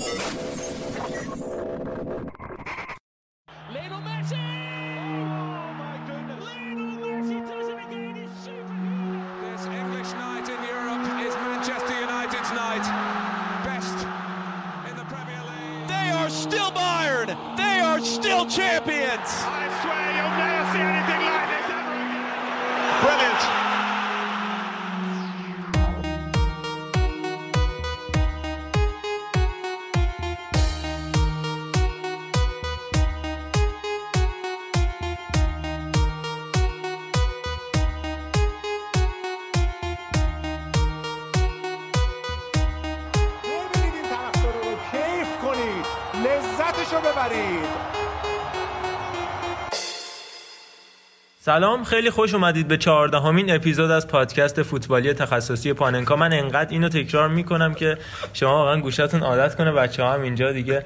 Thank you. سلام خیلی خوش اومدید به چهاردهمین اپیزود از پادکست فوتبالی تخصصی پاننکا. من انقدر اینو تکرار می‌کنم که شما واقعا گوشتون عادت کنه بچه ها هم اینجا دیگه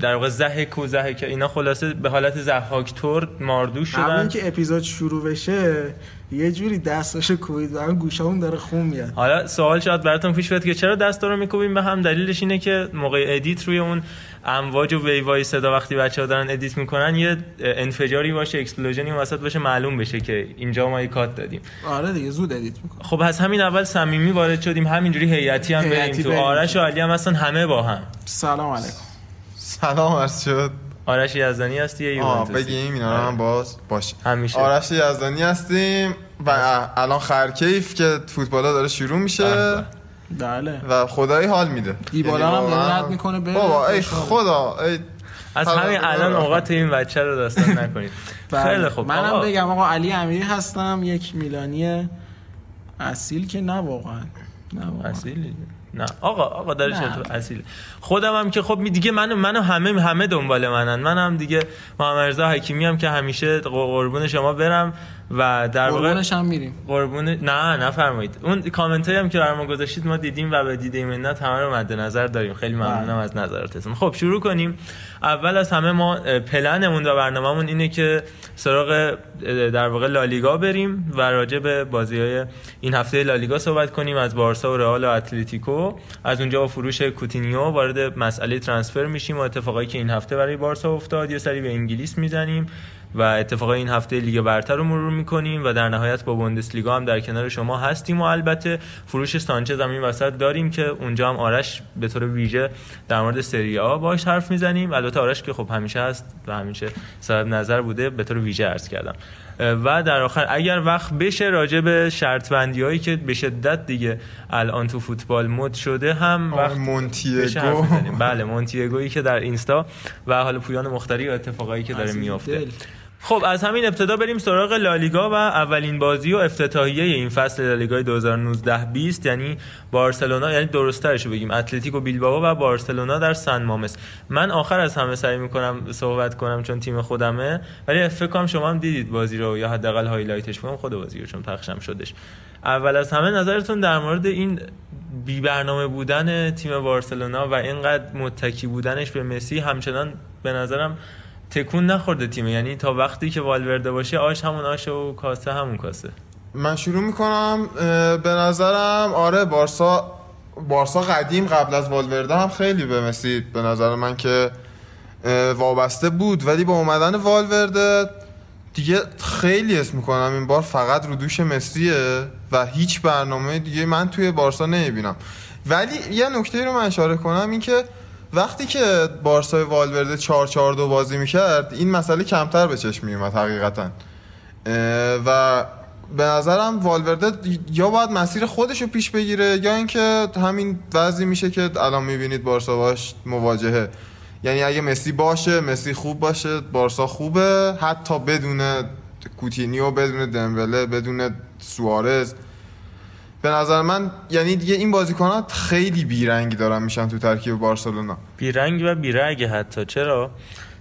در واقع زهک و زهک اینا خلاصه به حالت زهاکتور ماردوش شدن همون که اپیزود شروع بشه یه جوری دستاشو کوبید و گوشامون داره خون میاد. حالا سوال شاید براتون پیش بیاد که چرا دست رو میکوبیم؟ به هم دلیلش اینه که موقع ادیت روی اون امواج و ویوای صدا وقتی بچه ها دارن ادیت می‌کنن یه انفجاری باشه explosion ی وسط باشه معلوم بشه که اینجا ما یه کات دادیم. آره دیگه زود ادیت می‌کنه خب از همین اول صمیمی وارد شدیم. همینجوری هیئتی هم بریم تو. آرش و علی هم اصلا همه با هم. سلام علیکم. سلام عرض شد. آرش یزدانی هستی آه یوونتوسی؟ بگیم اینا رو هم باز باشه همیشه. آرش یزدانی هستیم و الان خرکیف که فوتبالا داره شروع میشه بله. و خدایی حال میده. دیبالا یعنی هم داره رد می‌کنه بره. بابا ای خدا ای از همین. الان اوقات این بچه رو داستان نکنید. بله. خیلی خوب. منم بگم آقا علی امیری هستم یک میلانی اصیل که نه واقعا. نه واقعا. اصیلی. نه. آقا آقا داره. چطور اصیل. خودم هم که خب دیگه منو منو همه همه دنبال منن. منم دیگه محمد رضا حکیمی هم که همیشه قربون شما برم. و در واقع هم میریم. قربون نه نفرمایید. اون کامنت هم که برام گذاشتید ما دیدیم و به دیده منت همه رو مد نظر داریم. خیلی ممنونم از نظراتتون. خب شروع کنیم. اول از همه ما پلنمون و برنامه‌مون اینه که سراغ در واقع لالیگا بریم و راجع به بازی‌های این هفته لالیگا صحبت کنیم. از بارسا و رئال و اتلتیکو. از اونجا با فروش کوتینیو وارد مسئله ترانسفر میشیم و اتفاقایی که این هفته برای بارسا افتاد یه سری به انگلیس می‌زنیم. و اتفاقای این هفته لیگ برتر رو مرور می‌کنیم و در نهایت با بوندسلیگا هم در کنار شما هستیم و البته فروش سانچز هم این وسط داریم که اونجا هم آرش به طور ویژه در مورد سری آ باش حرف می‌زنیم. البته آرش که خب همیشه هست و همیشه صاحب نظر بوده به طور ویژه عرض کردم. و در آخر اگر وقت بشه راجع به شرط بندی هایی که به شدت دیگه الان تو فوتبال مد شده هم وقت مونتیگو. بله مونتیگویی که در اینستا و حالا پویان مختاری و اتفاقایی که داره میافته دل. خب از همین ابتدا بریم سراغ لالیگا و اولین بازی و افتتاحیه این فصل لالیگای 2019-20 یعنی بارسلونا یعنی درست‌ترش بگیم اتلتیکو بیلبائو و بارسلونا در سن مامس. من آخر از همه سعی می‌کنم صحبت کنم چون تیم خودمه ولی فکر کنم شما هم دیدید بازی رو یا حداقل highlight ش. کنم خود بازی رو چون پخشم شدش. اول از همه نظرتون در مورد این بی برنامه بودن تیم بارسلونا و اینقدر متکی بودنش به مسی همچنان به نظرم تکون نخورده تیم یعنی تا وقتی که والورده باشه آش همون آش و کاسه همون کاسه. من شروع می‌کنم به نظرم آره بارسا بارسا قدیم قبل از والورده هم خیلی به مسی به نظر من که وابسته بود. ولی با اومدن والورده دیگه خیلی اسم می‌کنم این بار فقط رو دوش مسیه و هیچ برنامه دیگه من توی بارسا نمی‌بینم. ولی یه نکته رو من اشاره کنم این که وقتی که بارسای والورده 4 4 2 بازی می‌کرد این مسئله کمتر به چشم میومد حقیقتا. و به نظرم والورده یا باید مسیر خودش رو پیش بگیره یا اینکه همین وضعی میشه که الان می‌بینید بارسا باش مواجهه. یعنی اگه مسی باشه مسی خوب باشه بارسا خوبه. حتی بدون کوتینیو بدون دمبله بدون سوارز. به نظر من یعنی دیگه این بازیکنات خیلی بیرنگ دارن میشن تو ترکیب بارسلونا. بیرنگ و بیرگ حتی. چرا؟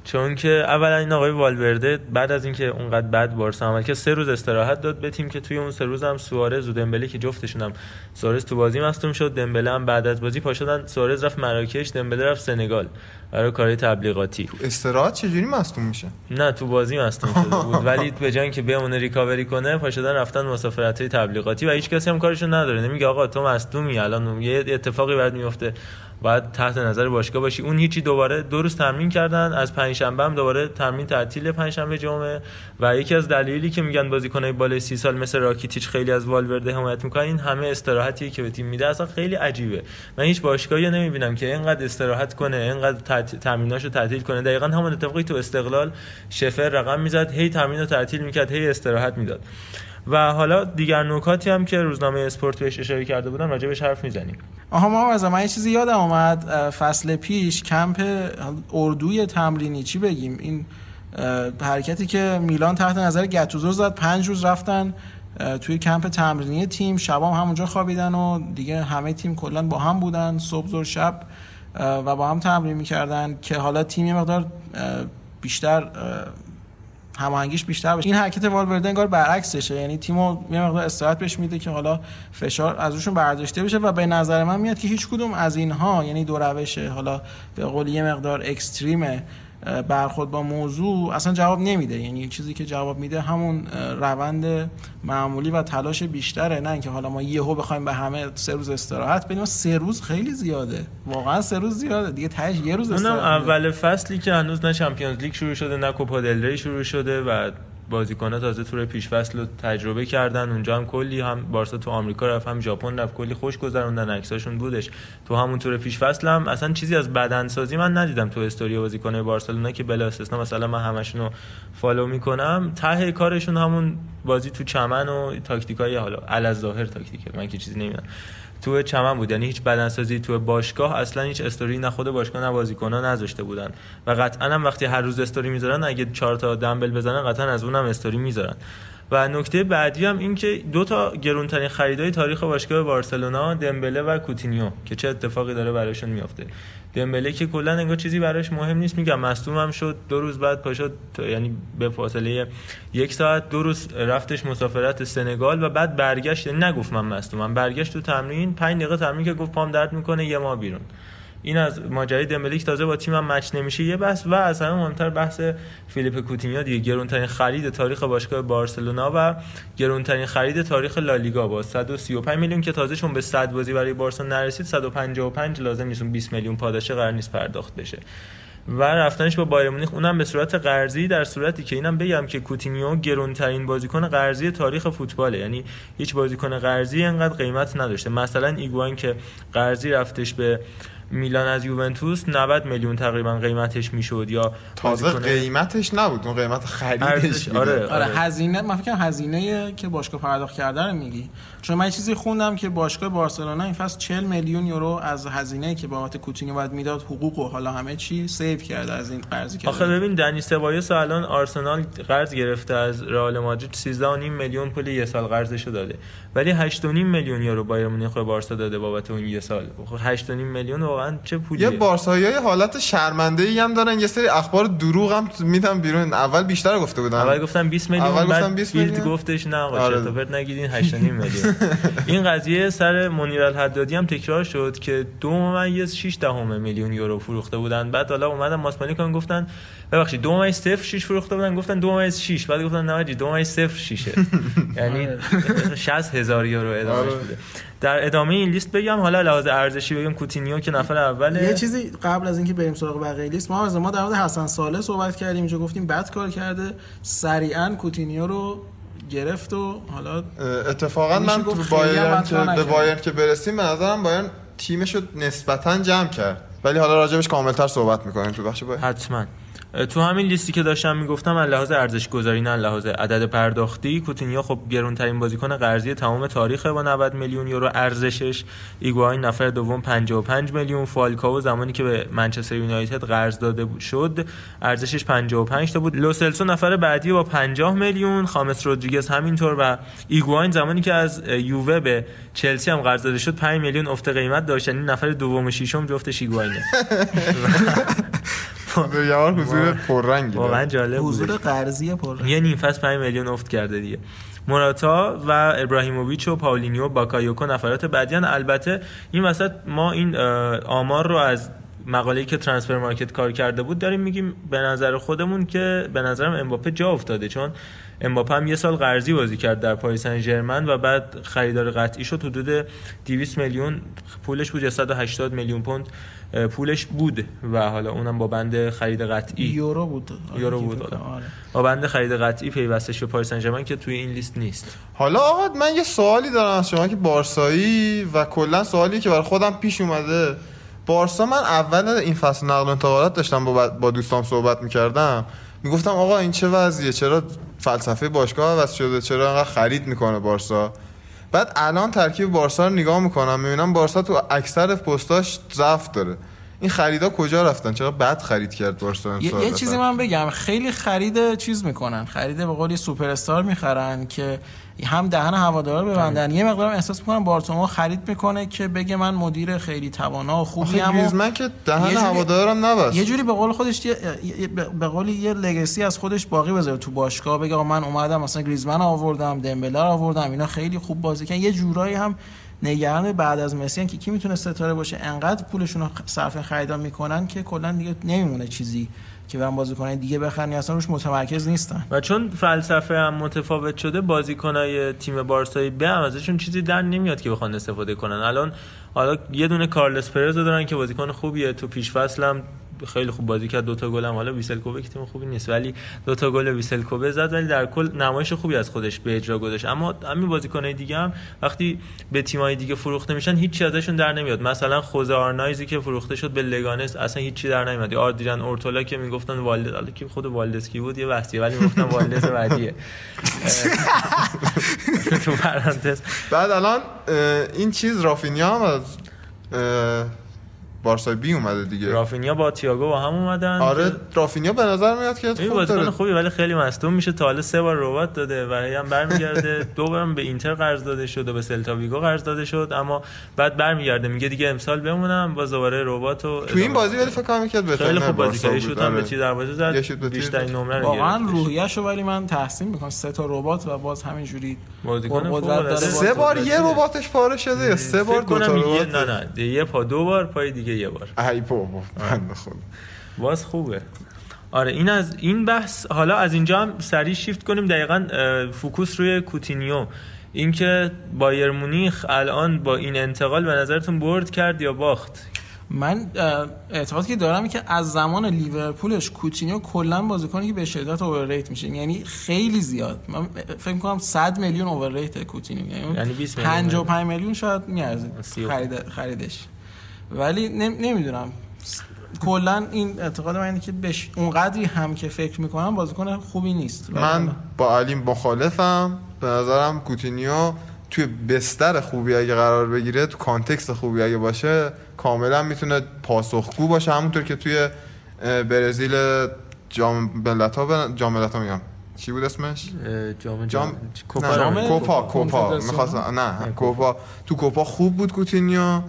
چون که اولا این آقای والورده بعد از اینکه اونقدر بد بارسا عمل که سه روز استراحت داد به تیم که توی اون سه روز هم سوارز و دمبله که جفتشون هم سوارز تو بازی مصدوم شد دمبله هم بعد از بازی پا شدن سوارز رفت مراکش دمبله رفت سنگال برای کاری تبلیغاتی. استراحت چجوری مصدوم میشه؟ نه تو بازی مصدوم شده بود. ولی به جای اینکه بمونه ریکاوری کنه پا شدن رفتن مسافرت های تبلیغاتی و هیچ کسی هم کارشون نداره. نمیگه آقا تو مصدومی الان یه اتفاقی بعد میفته. باید تحت نظر باشگاه باشی. اون هیچی دوباره دو روز تمرین کردن از پنجشنبه هم دوباره تمرین تعطیل پنجشنبه جمعه. و یکی از دلایلی که میگن بازیکنای بالای سی سال مثل راکیتیچ خیلی از والورده حمایت می‌کنن این همه استراحتی که به تیم میده. اصلا خیلی عجیبه. من هیچ باشگاهی نمی‌بینم که اینقدر استراحت کنه اینقدر تمریناشو تعطیل کنه. دقیقا همون اتفاقی تو استقلال شفر رقم می‌زد هی تمرین رو تعطیل می‌کرد هی استراحت می‌داد. و حالا دیگر نکاتی هم که روزنامه اسپورت بهش اشاره کرده بودن راجع حرف می‌زنیم. آها ما از من یه چیزی یادم اومد. فصل پیش کمپ اردوی تمرینی چی بگیم؟ این حرکتی که میلان تحت نظر گتوزو زد. پنج روز رفتن توی کمپ تمرینی تیم. شبام همونجا خوابیدن و دیگه همه تیم کلا با هم بودن. صبح و شب و با هم تمرین می‌کردن که حالا تیم یه مقدار بیشتر هماهنگیش بیشتر بشه این حرکت والورده انگار برعکسشه. یعنی تیمو یه مقدار استراحت بهش میده که حالا فشار از روشون برداشته بشه و به نظر من میاد که هیچ کدوم از اینها یعنی دو روشه حالا به قول یه مقدار اکستریمه برخورد با موضوع اصلا جواب نمیده. یعنی چیزی که جواب میده همون روند معمولی و تلاش بیشتره. نه اینکه حالا ما یهو بخوایم به همه سه روز استراحت بدیم. سه روز خیلی زیاده. واقعا سه روز زیاده. دیگه تهش یه روز استراحت اونم اول فصلی که هنوز نه چمپیونز لیگ شروع شده نه کوپا دل شروع شده و بازیکن‌ها تازه تور پیش فصل رو تجربه کردن. اونجا هم کلی هم بارسا تو آمریکا رفت هم ژاپن رفت. کلی خوش گذروندن عکساشون بودش. تو همون تور پیش فصل هم اصلا چیزی از بدنسازی من ندیدم تو استوری بازیکن بارسلونا که بلا استثنا مثلا من همشون رو follow می‌کنم. ته کارشون همون بازی تو چمن و تاکتیکای حالا علاوه ظاهر تاکتیکه. من که چیزی نمی‌دونم. تو چمن بود. یعنی هیچ بدنسازی تو باشگاه اصلا هیچ استوری نه خود باشگاه نه بازیکن‌ها نذاشته بودن. و قطعا هم وقتی هر روز استوری می‌ذارن اگه چهار تا دمبل بزنن قطعا از اونم استوری می‌ذارن. و نکته بعدی هم این که دو تا گرونترین خریدای تاریخ باشگاه بارسلونا دمبله و کوتینیو که چه اتفاقی داره برایشون میافته. دمبله که کلا انگار چیزی براش مهم نیست میگم مصدوم هم شد دو روز بعد پاشد یعنی به فاصله یک ساعت دو روز رفتش مسافرت سنگال و بعد برگشت یعنی نگفت من مصدومم برگشت تو تمرین 5 دقیقه تمرین که گفت پام درد می‌کنه یه ما بیرون. این از ماجرای دمبله تازه با تیمم match نمیشه. یه بحث و از همه مهمتر بحث فیلیپ کوتینیو دیگه. گرونترین خرید تاریخ باشگاه بارسلونا و گرونترین خرید تاریخ لالیگا با 135 میلیون که تازه چون به 100 بازی برای بارسا نرسید 155 لازم نیست 20 میلیون پاداش قرار نیست پرداخت بشه. و رفتنش با بایر مونیخ اونم به صورت قرضی در صورتی که اینم بگم که کوتینیو گرونترین بازیکن قرضی تاریخ فوتباله. یعنی هیچ بازیکن قرضی انقدر قیمت نداشته. مثلا ایگواین که قرضی رفتش به میلان از یوونتوس 90 میلیون تقریبا قیمتش می‌شد یا تازه قیمتش نبود اون قیمت خریدش آره, آره, آره هزینه من فکر هزینه که باشگاه پرداخت کرده رو میگی. چون من چیزی خوندم که باشگاه بارسلونا این فصل 40 میلیون یورو از هزینه که بابت کوتینیو باید می‌داد حقوق و حالا همه چی save کرده از این قرضی که آخه ببین دنی سبایوس الان آرسنال قرض گرفته از رئال مادرید. 13.5 میلیون پول یه سال قرضشو داده. ولی 8.5 میلیون یورو بایر مونیخ به بارسا داده بابت اون یه سال. 8.5 میلیون واقعا چه پولیه. یه بارسایی حالت شرمنده ای هم دارن. یه سری اخبار دروغ هم میدن بیرون. اول بیشتر گفته بودن. اول گفتم 20 میلیون اول گفتم 20 میلیون. گفتش نه آقا آره. نگیدین 8.5 میلیون. این قضیه سر منیر الحدادی هم تکرار شد که دو ممیز 6 دهم میلیون یورو فروخته بودن. بعد حالا اومدن ماسپانی کن گفتن ببخشید دو ممیز 0 6 فروخته بودن. گفتن دو ممیز 6 بعد گفتن نه دو ممیز 0 6 یعنی 60 هزار یورو ادامهش آره. بوده. در ادامه این لیست بگم حالا لحاظ ارزشی بگم کوتینیو که نفر اوله یه چیزی قبل از اینکه بریم سراغ بقیه لیست ما از ما در مورد حسن ساله صحبت کردیم اینجا گفتیم بد کار کرده سریعا کوتینیو رو گرفت و حالا اتفاقا من تو بایرن که به بایرن که برسیم به نظرم بایرن تیمش رو نسبتا جمع کرد. ولی حالا راجبش کاملتر صحبت می‌کنیم تو بخش باید حتما. تو همین لیستی که داشتم می‌گفتم از لحاظ ارزش گذاری نه لحاظ عدد پرداختی کوتینیو خب گرونترین بازیکن قرضی تمام تاریخ با 90 میلیون یورو ارزشش. ایگواین نفر دوم 55 میلیون. فالکاو زمانی که به منچستر یونایتد قرض داده شد ارزشش 55 تا بود. لوسلسو نفر بعدی با 50 میلیون. خامس رودریگز همینطور و ایگواین زمانی که از یووه به چلسی هم قرض داده شد 5 میلیون افت قیمت داشت. یعنی نفر دوم و ششم جفتش ایگواینه. یار حضور پررنگی واقعا جالب حضور قرضی پررنگ. یه نیم فصل 5 میلیون افت کرده دیگه. موراتا و ابراهیموویچ و پاولینیو باکایوکو نفرات بعدیان البته این وسط ما این آمار رو از مقاله‌ای که ترانسفر مارکت کار کرده بود داریم میگیم به نظر خودمون که به نظرم امباپه جا افتاده چون امباپه هم یه سال قرضی بازی کرد در پاریس سن ژرمن و بعد خریدار قطعی شد حدود 200 میلیون پولش بود 180 میلیون پوند پولش بود و حالا اونم با بند خرید قطعی. یورو بود. یورو بود آره. با بند خرید قطعی پیوستش به پاریس سن ژرمن که توی این لیست نیست. حالا آقا من یه سوالی دارم از شما که بارسایی و کلا سوالی که برای خودم پیش اومده. بارسا من اول این فصل نقل و انتقالات داشتم با, با دوستام صحبت می‌کردم. می‌گفتم آقا این چه وضعیه؟ چرا فلسفه باشگاه عوض شده؟ چرا انقدر خرید می‌کنه بارسا؟ بعد الان ترکیب بارسا رو نگاه می‌کنم می‌بینم بارسا تو اکثر پستاش ضعف داره. این خریدا کجا رفتن؟ چرا بد خرید کرد بارسا یه, یه چیزی من بگم. خیلی خرید چیز می‌کنن. خرید به قولی سوپر استار می‌خرن که هم دهن هوادارا ببندن. یه مقدار احساس می‌کنم بارتومو خرید می‌کنه که بگه من مدیر خیلی توانا و خوبی ام من که دهن هوادارم نبست. یه جوری به قول خودش یه به قولی یه لگسی از خودش باقی بذاره تو باشگاه. بگه من اومدم مثلا گریزمن آوردم دمبله آوردم اینا خیلی خوب بازی کردن. یه جورایی هم نگران بعد از مسی که کی می‌تونه ستاره باشه؟ انقدر پولشون رو صرف خریدان می‌کنن که کلا دیگه نمیمونه چیزی که برن بازیکنای دیگه بخرن اصلا روش متمرکز نیستن. و چون فلسفه هم متفاوت شده بازیکنای تیم بارسایی به هم ازشون چیزی در نمیاد که بخوان استفاده کنن. الان حالا یه دونه کارلس پرز دارن که بازیکن خوبیه تو پیش فصل خیلی خوب بازی کرد. دو تا گل هم حالا ویسلکوبه که تیم خوبی نیست ولی دو تا گل ویسلکوبه زد ولی در کل نمایش خوبی از خودش به اجرا گذاشت. اما همین بازیکنای دیگه هم وقتی به تیمای دیگه فروخته میشن هیچ ازشون در نمیاد. مثلا خوزه آرنایز که فروخته شد به لگانس اصلا هیچی در نمیاد. آدریان اورتولا که می‌گفتن والد حالا که خود والدسکی بود؟ یه وقتی ولی می‌گفتن والدس بعدیه. تو پرانتز. بعد الان این چیز رافینیا هم از بارسا B اومده دیگه. رافینیا با تییاگو با هم اومدن. آره رافینیا به نظر میاد که خوب بازیکن خوبی ولی خیلی مصدوم میشه. تا حالا سه بار رباط داده و هم برمیگرده. دو بارم به اینتر قرض داده شد و به سلتا ویگو قرض داده شد. اما بعد برمیگرده. میگه دیگه امسال بمونم. با دوباره ربات و تو این بازی ولی فکر کنم می‌کرد بهتر خیلی خوب بازی کرد شوت هم به چی دروازه زد. بیشترین نمره رو واقعا روحیه‌شو ولی من تحسین می‌کنم. سه تا ربات و باز همینجوری بازیکن قدرت داره سه بار یه رباتش پاره شده. یا سه بار دو تا نه نه. یه پا دو بار پای دیگه یه بار. ای بابا بنده خدا باز خوبه. آره این از این بحث حالا از اینجا هم سریع شیفت کنیم. دقیقا فوکوس روی کوتینیو. اینکه بایرن مونیخ الان با این انتقال به نظرتون برد کرد یا باخت؟ من اعتقادی که دارم که از زمان لیورپولش کوتینیو کلا بازیکنی که به شدت overrate میشه. یعنی خیلی زیاد. من فکر می‌کنم 100 میلیون overrate کوتینیو. یعنی 20 میلیون. 55 میلیون شاید میارزه. خرید خریدش. ولی نمی‌دونم. کلا این اعتقاد من اینه که بش اونقدری هم که فکر می‌کنم بازیکن خوبی نیست. من با علی مخالفم. به نظرم کوتینیو توی بستر خوبی اگه قرار بگیره تو context خوبی اگه باشه کاملا می‌تونه پاسخگو باشه. همونطور که توی برزیل جام ملت‌ها جام ملت‌ها میگم. چی بود اسمش؟ جام جام کوپا. کوپا کوپا. می‌خواستم نه کوپا. تو کوپا خوب بود کوتینیو.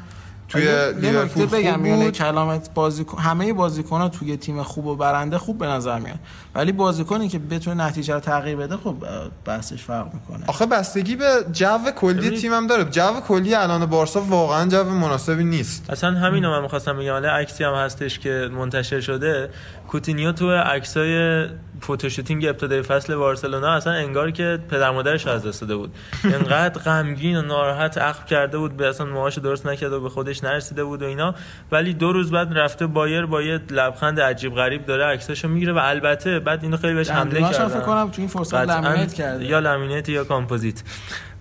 توی لیورپول بگم یعنی کلامت بازیکن همه بازیکن‌ها توی تیم خوب و برنده خوب به نظر میاد ولی بازیکنی که بتونه نتیجه رو تغییر بده خب بحثش فرق می‌کنه. آخه بستگی به جو کلی تیمم داره. جو کلی الان بارسا واقعا جو مناسبی نیست. اصلا همین من می‌خواستم بگم. حالا عکسی هم هستش که منتشر شده. کوتینیو تو عکسای فوتوشوتینگ ابتدای فصل بارسلونا اصلا انگار که پدر مادرش از دست داده بود. انقدر غمگین و ناراحت عقب کرده بود به اصلا موهاش درست نکرده و به خودش نرسیده بود و اینا. ولی دو روز بعد رفته بایر با یه لبخند عجیب غریب داره عکساشو می‌گیره و البته بعد اینو خیلی بهش حمله کردن. فکر کنم تو این فرصت لامینیت کرده. یا لامینیت یا کامپوزیت.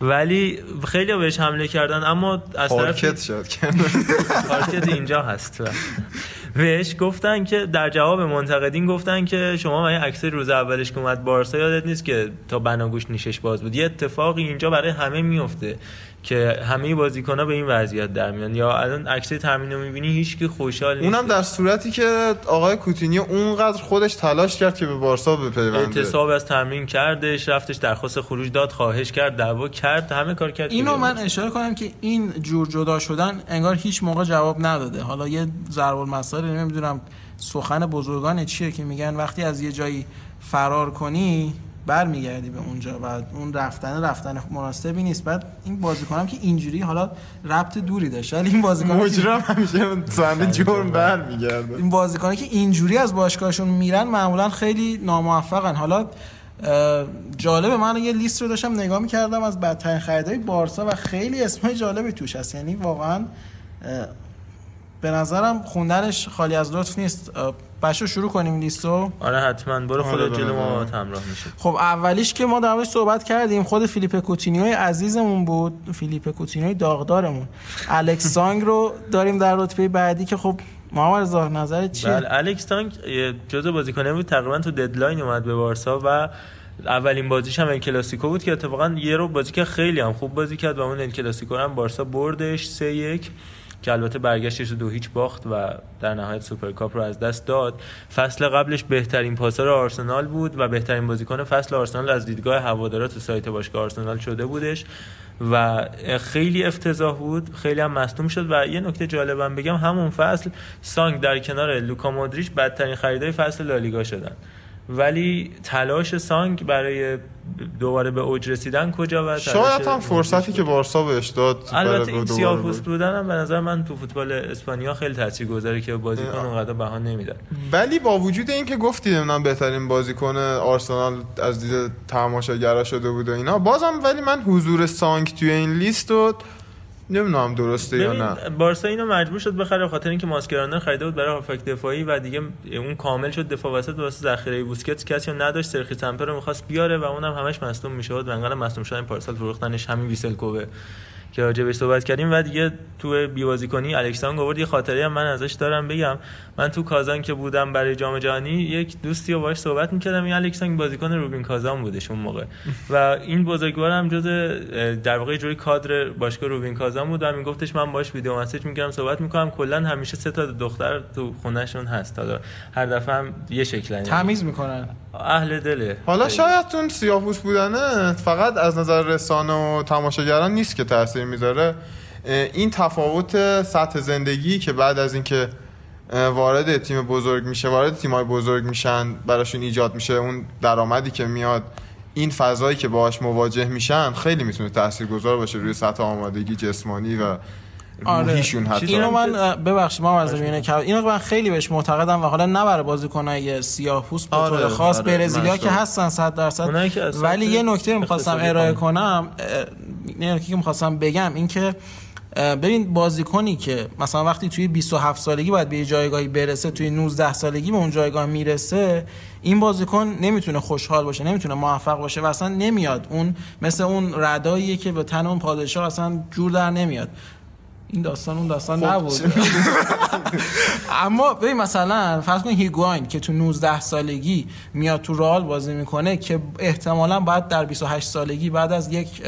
ولی خیلی بهش حمله کردن اما از طرف شد. پارکت اینجا هست. بهش گفتن که در جواب منتقدین گفتن که شما من عکس روز اولش که اومد بارسا یادت نیست که تا بناگوش نیشش باز بود. یه اتفاقی اینجا برای همه میفته که همه بازیکن‌ها به این وضعیت در میان. یا الان عکس تامین رو می‌بینی هیچکی خوشحال نیست. اونم در صورتی که آقای کوتینیو اونقدر خودش تلاش کرد که به بارسا بپیونده. اعتصاب از تمرین کردش رفتش درخواست خروج داد خواهش کرد دعوا کرد همه کار کرد. اینو من اشاره کنم که این جور جدا شدن انگار هیچ موقع جواب نداده. حالا یه ضرب المثل نمی‌دونم سخن بزرگان چیه که میگن وقتی از یه جایی فرار کنی برمیگردی به اونجا و اون رفتن رفتن مناسبی نیست. بعد این بازیکنم که اینجوری حالا ربط دوری داشت ولی این بازیکن مجرم همیشه صحنه جرم برمیگرده. این بازیکنایی که اینجوری از باشگاهشون میرن معمولا خیلی ناموفقن. حالا جالبه من یه لیست رو داشتم نگاه می‌کردم از بدترین خریدای بارسا و خیلی اسمای جالبی توش هست. یعنی واقعا به نظرم خوندنش خالی از لطف نیست. بچه شروع کنیم لیستو؟ آره حتما. برو آره، خودت به جلو ما. همراه میشه خب اولیش که ما در موردش صحبت کردیم خود فیلیپ کوتینیوی عزیزمون بود. فیلیپ کوتینیوی داغدارمون. الکس سانگ رو داریم در رتبه بعدی که خب محمد رضا نظرت چیه؟ بله الکس یه جزء بازیکنه بود. تقریبا تو deadline اومد به بارسا و اولین بازیش هم ال کلاسیکو بود که اتفاقا یه رو بازی که خیلی هم خوب بازی کرد و اون ال کلاسیکو رو هم بارسا بردش. 3 1 که البته برگشتش رو دو هیچ باخت و در نهایت سوپرکاپ رو از دست داد. فصل قبلش بهترین پاسور آرسنال بود و بهترین بازیکن فصل آرسنال از دیدگاه هوادارا تو سایت باشگاه آرسنال شده بودش و خیلی افتضاح بود خیلی هم مصدوم شد و یه نکته جالبم بگم همون فصل سانگ در کنار لوکا مودریچ بدترین خریدای فصل لالیگا شدن. ولی تلاش سانگ برای دوباره به اوج رسیدن کجا و شاید هم فرصتی که. بارسا بهش داد البته این دوباره سیاه بود. پوست بودن هم به نظر من تو فوتبال اسپانیا خیلی تاثیرگذاره که بازیکن اونقدر بها نمیدن ولی با وجود اینکه گفتی نمی‌دونم بهترین بازیکن آرسنال از دید تماشاگرا شده بود و اینا بازم ولی من حضور سانگ توی این لیست رو نمی‌دونم درسته یا نه. بارسا اینو مجبور شد بخره خاطر اینکه ماسکرانر خریده بود برای هافک دفاعی و دیگه اون کامل شد دفاع وسط واسه ذخیره بوسکتس کسی رو نداشت سرخی تمپر رو می‌خواست بیاره و اونم همش مصدوم می‌شد. و انقدر مصدوم شدن پارسال فروختنش همین ویسلکوه که راجع بهش صحبت کردیم و دیگه تو بی بازیکنی الکسان گفت یه خاطره هم من ازش دارم بگم. من تو کازان که بودم برای جام جهانی یک دوستی رو باهاش صحبت می‌کردم. این الکسان بازیکن روبین کازان بودش اون موقع. و این بزرگوار هم جز در واقع جوری کادر باشگاه روبین کازان بود و میگفتش من باش ویدیو مسیج می‌گیرم صحبت می‌کنم کلا همیشه سه تا دختر تو خونهشون هست. حالا هر دفعه هم یه شکلن تمیز می‌کنن. اهل دله. حالا شاید اون سیاه‌پوست بودنه فقط از نظر رسانه و تماشاگران نیست که تاثیر می‌ذاره. این تفاوت سطح زندگی که بعد از اینکه وارد تیم بزرگ میشه وارد تیمای بزرگ میشن براشون ایجاد میشه اون درآمدی که میاد این فضایی که باهاش مواجه میشن خیلی می‌تونه تاثیرگذار باشه روی سطح آمادگی جسمانی و روحیشون حتی. اینو من اه، ببخشید ما از میونه که اینو من خیلی بهش معتقدم و حالا نه برای بازیکنای سیاه‌پوست به آره، طور خاص آره، برزیلیا که. هستن 100 درصد. ولی یه نکته رو می‌خواستم ارائه. کنم یه نکته که می‌خواستم بگم این که اه، ببین بازیکنی که مثلا وقتی توی 27 سالگی باید به یه جایگاهی برسه توی 19 سالگی به اون جایگاه می‌رسه این بازیکن نمی‌تونه خوشحال باشه نمی‌تونه موفق باشه و اصلا نمیاد. اون مثل اون رداییه که به تن اون پادشاه اصلا جور در نمیاد. این داستان اون داستان خب، نبود. اما ببین مثلا فرض کن هیگواین که تو 19 سالگی میاد تو رئال بازی می‌کنه که احتمالا باید در 28 سالگی بعد از یک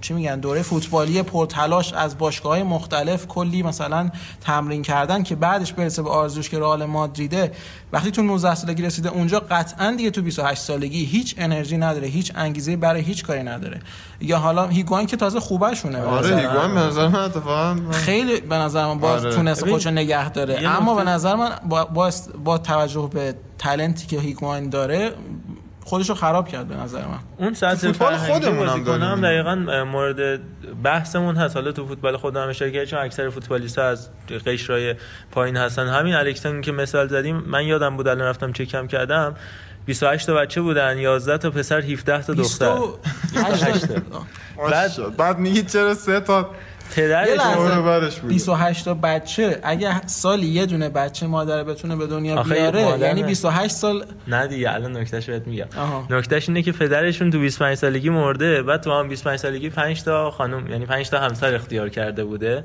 چی میگن دوره فوتبالی پرتلاش از باشگاه های مختلف کلی مثلا تمرین کردن که بعدش برسه به آرزوش که رئال مادریده وقتی تو 19 سالگی رسیده اونجا قطعا دیگه تو 28 سالگی هیچ انرژی نداره هیچ انگیزه برای هیچ کاری نداره یا حالا هیگوان که تازه خوبشونه آره. هیگوان به نظر من اتفاقا خیلی به نظر من باز آره. تونست ببین، خودشو نگه داره اما به نظر من با, با, با توجه به تلنتی که هیگواین داره خودشو خراب کرد به نظر من. اون سطح فوتبال خودمون هم. دقیقا مورد بحثمون هست. حالا تو فوتبال خودم هم اشاره کردم چون اکثر فوتبالیست از قشرهای پایین هستن. همین الکسن که مثال زدیم من یادم بود الان رفتم چکم کردم. 28 تا بچه بودن 11 تا پسر 17 تا دختر. 28 بعد بعد میگید چرا سه تا پدرش یه لحظه. دور برش بوده 28 تا بچه اگه سالی یه دونه بچه مادر بتونه به دنیا بیاره مادر یعنی نه. 28 سال نه دیگه الان نکتهش بهت میگم. نکتهش اینه که پدرشون تو 25 سالگی مرده بعد تو هم 25 سالگی 5 تا خانم یعنی 5 تا همسر اختیار کرده بوده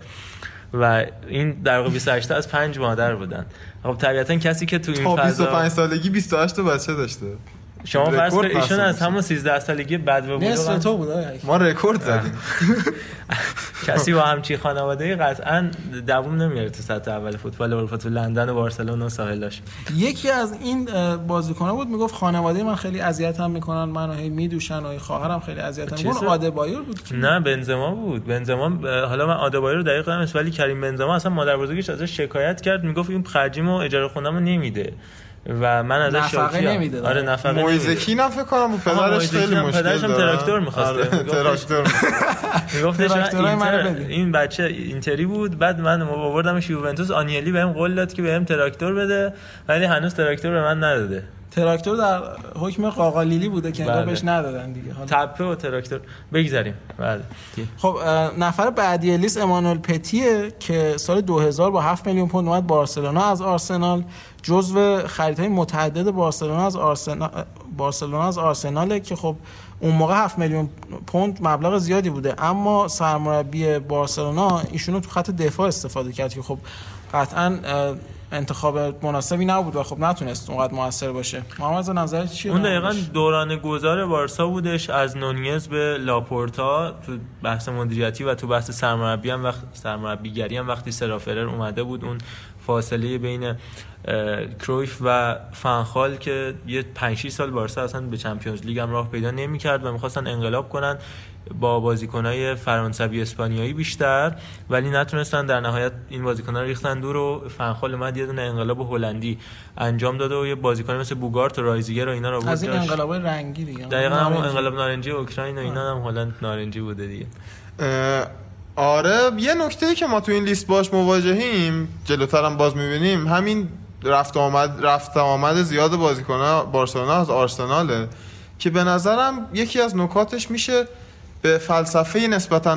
و این در واقع 28 تا از 5 مادر بودن خب طبیعتا کسی که تو این تا فضا 25 سالگی 28 تا بچه داشته شما فرض کنید ایشون از. همون 13 سالگی بعد به نصف تو بود. ما رکورد زدیم. کسی با همچین خانواده قطعا دووم نمیاره تو سطح اول فوتبال اروپا تو لندن و بارسلونا و ساحلاش یکی از این اه، بود می‌گفت خانواده من خیلی اذیتم می‌کنن منو هی میدوشن و خواهرم خیلی اذیتم می‌کنن. آدبایور بود نه بنزما بود. بنزما حالا من آدبایور رو دقیق نمی‌دونم ولی کریم بنزما اصلا مادر بزرگش ازش شکایت کرد می‌گفت این خرجیمو اجاره خونه‌مو نمیده. و من ازش نفقه شاکیم. نمیده. آره نفقه نمیده مویز کین هم فکر کنم با پدرش خیلی مشکل پدرش هم دارن. تراکتور می‌خواسته. آره، تراکتور میگفتش. این بچه اینتری بود بعد من آوردمش یوونتوس آنیلی بهم قول داد که بهم تراکتور بده ولی هنوز تراکتور به من نداده تراکتور در حکم قاقالیلی بوده که انگار بله. بهش ندادن دیگه حالا تپه و تراکتور بگذاریم بله خب نفر بعدی لیست امانوئل پتیه که سال 2000 با 7 میلیون پوند اومد بارسلونا از آرسنال جزو خریدهای متعدد بارسلونا از آرسنال بارسلونا از آرسناله که خب اون موقع 7 میلیون پوند مبلغ زیادی بوده. اما سرمربی بارسلونا ایشونو تو خط دفاع استفاده کرد که خب قطعا انتخاب مناسبی نبود و خب نتونست اونقدر موثر باشه. محمد رضا نظرت چیه اون دقیقا؟ دوران گذار بارسا بودش از نونیز به لاپورتا. تو بحث مدیریتی و تو بحث سرمربی هم وقت سرمربیگری هم وقتی سرافرر اومده بود اون فاصله بین کرویف و فنخال که یه 5 6 سال بارسا اصلا به چمپیونز لیگ هم راه پیدا نمی‌کرد و می‌خواستن انقلاب کنن با بازیکنای فرانسوی اسپانیایی بیشتر ولی نتونستن در نهایت این بازیکن‌ها رو ریختن دور و فنخال اومد یه دونه انقلاب هلندی انجام داده و یه بازیکن مثل بوگارت و رایزیگر و اینا رو از این جاش. انقلابای رنگی دیگه دقیقا همون. انقلاب نارنجی اوکراین و اینا هم هلند نارنجی بوده دیگه آره یه نکته ای که ما تو این لیست باش مواجهیم جلوتر هم باز می‌بینیم همین رفت آمد رفت آمد زیاد بازیکن‌ها بارسلونا از آرسناله که به نظرم یکی از نکاتش میشه به فلسفه نسبتا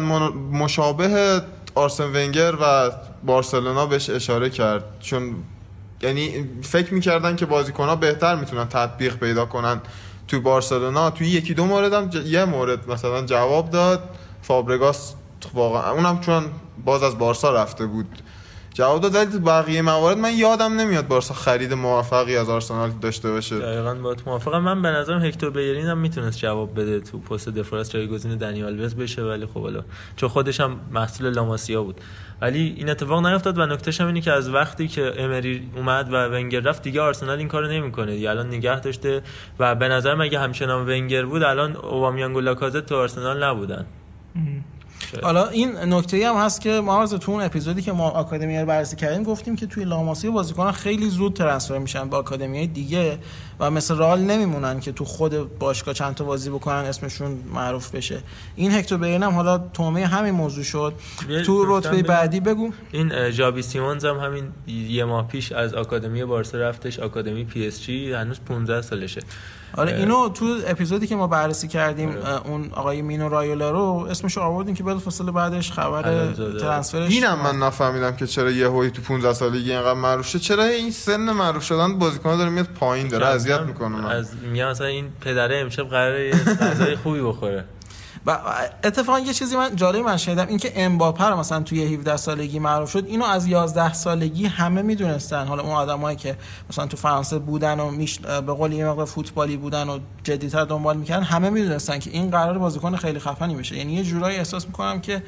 مشابه آرسن ونگر و بارسلونا بهش اشاره کرد. چون یعنی فکر می‌کردن که بازیکن‌ها بهتر می‌تونن تطبیق پیدا کنن تو بارسلونا. توی یکی دو مورد هم ج- یه مورد مثلا جواب داد فابرگاس واقعا اونم چون باز از بارسا رفته بود. جواب داد ولی تو بقیه موارد من یادم نمیاد بارسا خرید موفقی از آرسنال داشته باشه. دقیقا با تو موافقم. من به نظرم هکتور بیرین هم می‌تونست جواب بده تو پست دفراس جایگزین دنی آلوز بشه ولی خب حالا چون خودش هم محصول لاماسیا بود. ولی این اتفاق نیفتاد و نکتهش هم اینه که از وقتی که امری اومد و ونگر رفت دیگه آرسنال این کارو نمی‌کنه. دیگه الان نگه داشته و به نظر اگه همچنان ونگر بود الان اوبامیانگ و لاکازت تو آرسنال نبودن. حالا این نکته ای هم هست که ما از تو اون اپیزودی که ما آکادمی رو بررسی کردیم گفتیم که توی لاماسیا بازیکنان خیلی زود ترنسفر میشن به آکادمی دیگه و مثل رئال نمیمونن که تو خود باشگاه چند تا بازی بکنن اسمشون معروف بشه. این هکتور بیرین هم حالا تومه همین موضوع شد. تو رتبه. بعدی بگو. این اه، ژابی سیمونز هم همین یه ماه پیش از آکادمی بارسا رفتش آکادمی PSG هنوز 15 سالشه. آره. اینو تو اپیزودی که ما بررسی کردیم اه، اون آقای مینو رایولا رو اسمش رو آوردیم که بلافاصله بعدش خبر. transfer ش اینم من نفهمیدم که چرا یه هوی تو 15 سالگی اینقدر معروف شد چرا این سن معروف شدن بازیکن داره میاد پایین داره اذیت می‌کنه. من از میگم مثلا این پدره امشب قراره یه غذای خوبی بخوره. و اتفاقا یه چیزی من جالب من شنیدم این که امباپه رو مثلا توی 17 سالگی معروف شد اینو از 11 سالگی همه می‌دونستن حالا اون آدمایی که مثلا تو فرانسه بودن و میش به قول یه مقدار فوتبالی بودن و جدیتر دنبال می‌کردن همه می‌دونستن که این قرار بازیکن خیلی خفنی بشه یعنی یه جورایی احساس می‌کنم که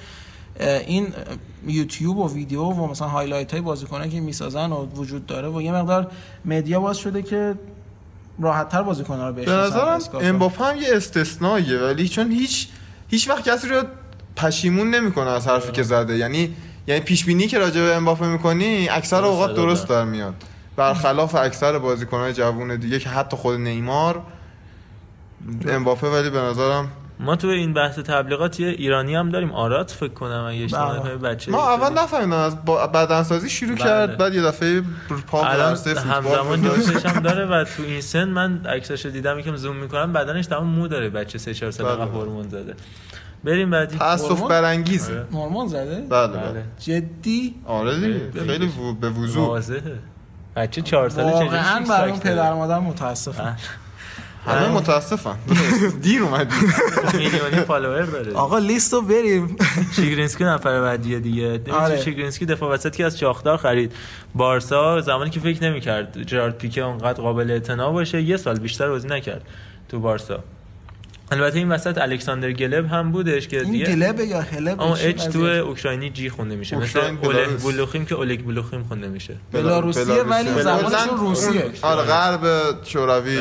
این یوتیوب و ویدیو و مثلا هایلایت های بازیکنایی که می‌سازن و وجود داره و یه مقدار مدیا باز شده که راحت‌تر بازیکن‌ها رو به بشناسن نظرم. امباپه هم یه استثنائیه ولی چون هیچ هیچ وقت کسی رو پشیمون نمی‌کنه از حرفی که زده یعنی یعنی پیش بینی که راجع به امباپه می‌کنی اکثر اوقات. درست در میاد برخلاف اکثر بازیکن‌های جوون دیگه که حتی خود نیمار امباپه ولی به نظرم ما تو این بحث تبلیغات یه ایرانی هم داریم آرات فکر کنم اگه اشتباه بله. نکنم بچه ما اول نفهمیدم از بدنسازی شروع بله. کرد بعد یه دفعه پا به الان عرصه فوتبال همزمان. جفتش هم داره و تو این سن من عکساشو دیدم یکم زوم می‌کنم بدنش تمام مو داره بچه 3 4 سال بله. هورمون زده بریم بعدی تاسف هورمون؟ برانگیزه آره. هورمون زده بله بله بله جدی آره دیگه بله. خیلی به وضوح واضحه بچه 4 ساله واقعا برای پک اون داره؟ پدر مادر متاسفم همه متاسفن. دیر اومدی. میلیونی فالوور داره. آقا لیست رو بریم. شیگرینسکی نفر بعدیه دیگه. آره. آره. شیگرینسکی دفاع وسط که از شاختار خرید. بارسا زمانی که فکر نمی‌کرد جرارد پیکه اونقدر قابل اعتنا باشه یه سال بیشتر بازی نکرد تو بارسا. البته این وسط الکساندر گلب هم بودش که این دیگه گلبه یا هلب چی اچ تو؟ اوکراینی جی خونده میشه. مثل اوکراین، اوله بلاروس. بولوخیم که اولیگ بولوخیم خونده میشه. بلاروسیه ولی کلاً روسیه. اون- آره غرب شوروی.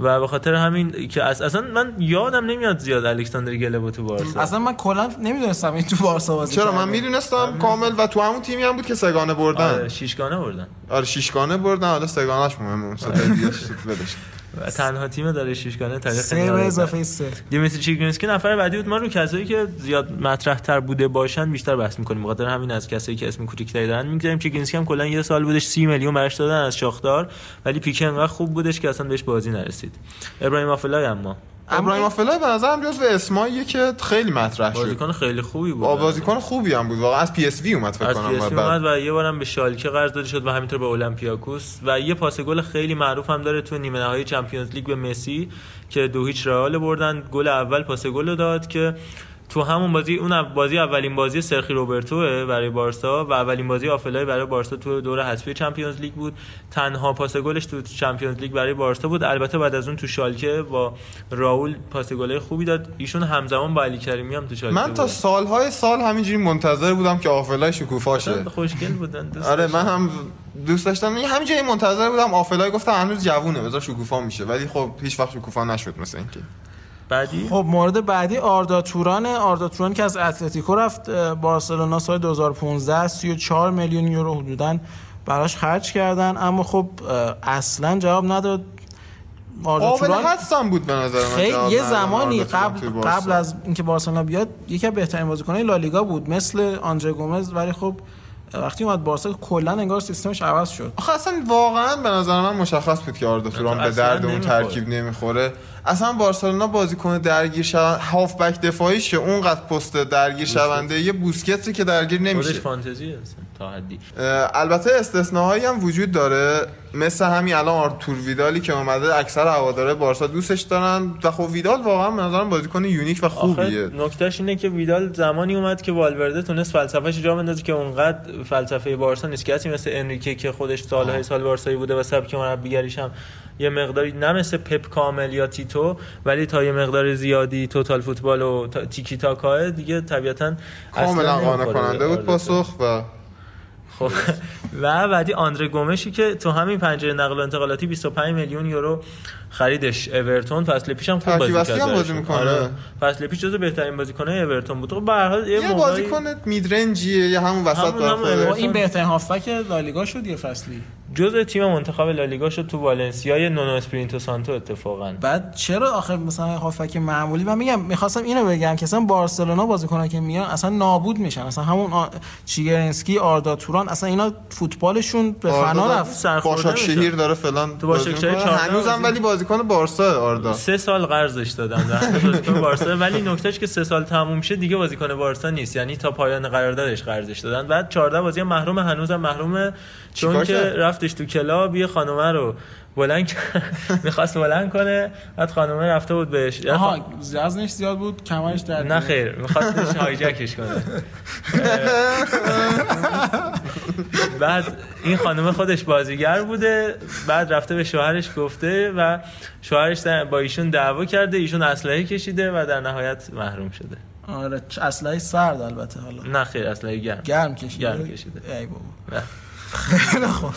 و به خاطر همین که از اصلا من یادم نمیاد زیاد الکساندر گلبو تو بارسا. اصلا من کلا نمی‌دونستم این تو بارسا بازی چرا؟ من. می‌دونستم کامل و تو همون تیمی هم بود که سگانه بردن. آره شیشگانه بردن. آره شیشگانه بردن. حالا سگانش مهمه و تنها تیم داره شیشگانه تاریخ سه به اضافه سه. دیمیتری چیگرینسکی نفر بعدی بود. ما رو کسایی که زیاد مطرح تر بوده باشن بیشتر بحث می‌کنیم. بخاطر همین از کسایی که اسم کوچیک‌تری دارن می‌گذاریم چیگرینسکی هم کلا یه سال بودش 30 میلیون براش دادن از شاختار ولی پیکه انقدر خوب بودش که اصلا بهش بازی نرسید. ابراهیم آفلای اما. ابراهیم آفلای به نظرم جزو اسماییه که خیلی مطرح شد. بازیکن خیلی خوبی بود. با بازیکن خوبی هم بود. واقعا از پی اس وی اومد فکر کنم پی وی بعد- اومد و یه بارم به شالکه قرض داده شد و همینطور به اولمپیاکوس. و یه پاس گل خیلی معروف هم داره تو نیمه نهایی Champions League به مسی که دو هیچ رئال بردن. گل اول پاس گل رو داد که تو همون بازی اون بازی اولین بازی سرخی روبرتوه برای بارسا و اولین بازی آفلای برای بارسا تو دوره حذفی Champions League بود. تنها پاس گلش تو Champions League برای بارسا بود. البته بعد از اون تو شالکه با راول پاس گل خوبی داد. ایشون همزمان با علی کریمی هم تو شالکه من تا. سالهای سال همینجوری منتظر بودم که آفلای شکوفا شه خوشگل بود من دوست آره. من هم دوست داشتم. همینجوری منتظر بودم آفلای گفتم هنوز جوونه بذار شکوفا میشه. ولی خب هیچ وقت شکوفا نشد مثل اینکه. بعدی؟ خب مورد بعدی آردا توران آردا توران که از اتلتیکو رفت بارسلونا سال 2015 34 میلیون یورو حدودا براش خرج کردن. اما خب اصلا جواب نداد. آردا توران حدسم بود به نظر من خیلی یه زمانی قبل. قبل از اینکه بارسلونا بیاد یکی از بهترین بازیکنان لالیگا بود مثل آندره گومز. ولی خب وقتی اومد بارسا کلا انگار سیستمش عوض شد. آخه اصلا واقعا به نظر من مشخص بود که آردا توران به درد اون. ترکیب نمی‌خوره. اصلا بارسلونا بازیکن درگیر شون هافبک دفاعیش که اونقدر پست درگیر شونده. یه بوسکتسی که درگیر خودش نمیشه فانتزی هست تا حدی. البته استثناهایی هم وجود داره. مثل همین الان آرتور ویدالی که اومده اکثر هوادارای بارسا دوستش دارن. و خب ویدال واقعا به نظرم بازیکن unique و خوبیه. نکتهش اینه که ویدال زمانی اومد که والورده تونست فلسفهش جا بندازه که اونقدر فلسفه بارسا نیست. کسی مثل انریکه که خودش سالهای سال بارسایی بوده و سبک مربیگریش هم یه مقداری نه مثل پپ کامل یا تیتو ولی تا یه مقدار زیادی total football و تیکی تاکاه دیگه طبیعتا کاملا قانع کننده بود آردا پاسخ و خب و بعدی آندره گومشی که تو همین پنجره نقل و انتقالاتی 25 میلیون یورو خریدش اورتون فصل پیش هم خوب بازی کرد هم بازی. می‌کنه. آره. فصل پیش جزو بهترین بازیکن‌های اورتون بود خب به هر حال یه یه موقعی- بازیکن میدرنجیه یه همون وسط همون- همون این بهترین هافبک لالیگا شد یه فصلی جزء تیم منتخب لالیگا شد تو والنسیا نونو اسپرینتو سانتو اتفاقا. بعد چرا آخه مثلا هافک معمولی؟ من میگم می‌خواستم اینو بگم که اصلا بارسلونا بازیکن‌ها که میان اصلا نابود میشن. اصلا همون آ... چیگرنسکی آردا توران اصلا اینا فوتبالشون به فنا رفت. باشاک. شهیر داره فلان تو باشاک شهیر می‌کنه. 14 هنوزم ولی بازیکن بارسا آردا. سه سال قرضش دادن در حد بازیکن بارسا. ولی نکتهش که سه سال تموم شه دیگه بازیکن بارسا نیست. یعنی تا پایان قراردادش قرضش دادن. بعد 14 بازی محروم. هنوزم محرومه. چون که کرد؟ رفتش تو کلاب یه خانومه رو بلند. می‌خواست بلند کنه بعد خانومه رفته بود بهش. آها وزنش زیاد بود کمرش در نه خیر میخواستش هایجکش کنه. بعد این خانم خودش بازیگر بوده بعد رفته به شوهرش گفته و شوهرش با ایشون دعوا کرده ایشون اسلحه کشیده و در نهایت محروم شده. آره اسلحه سرد البته حالا. نه خیر اسلحه گرم. گرم کشیده. گرم کشیده. ای بابا. نه. خیلی خوب.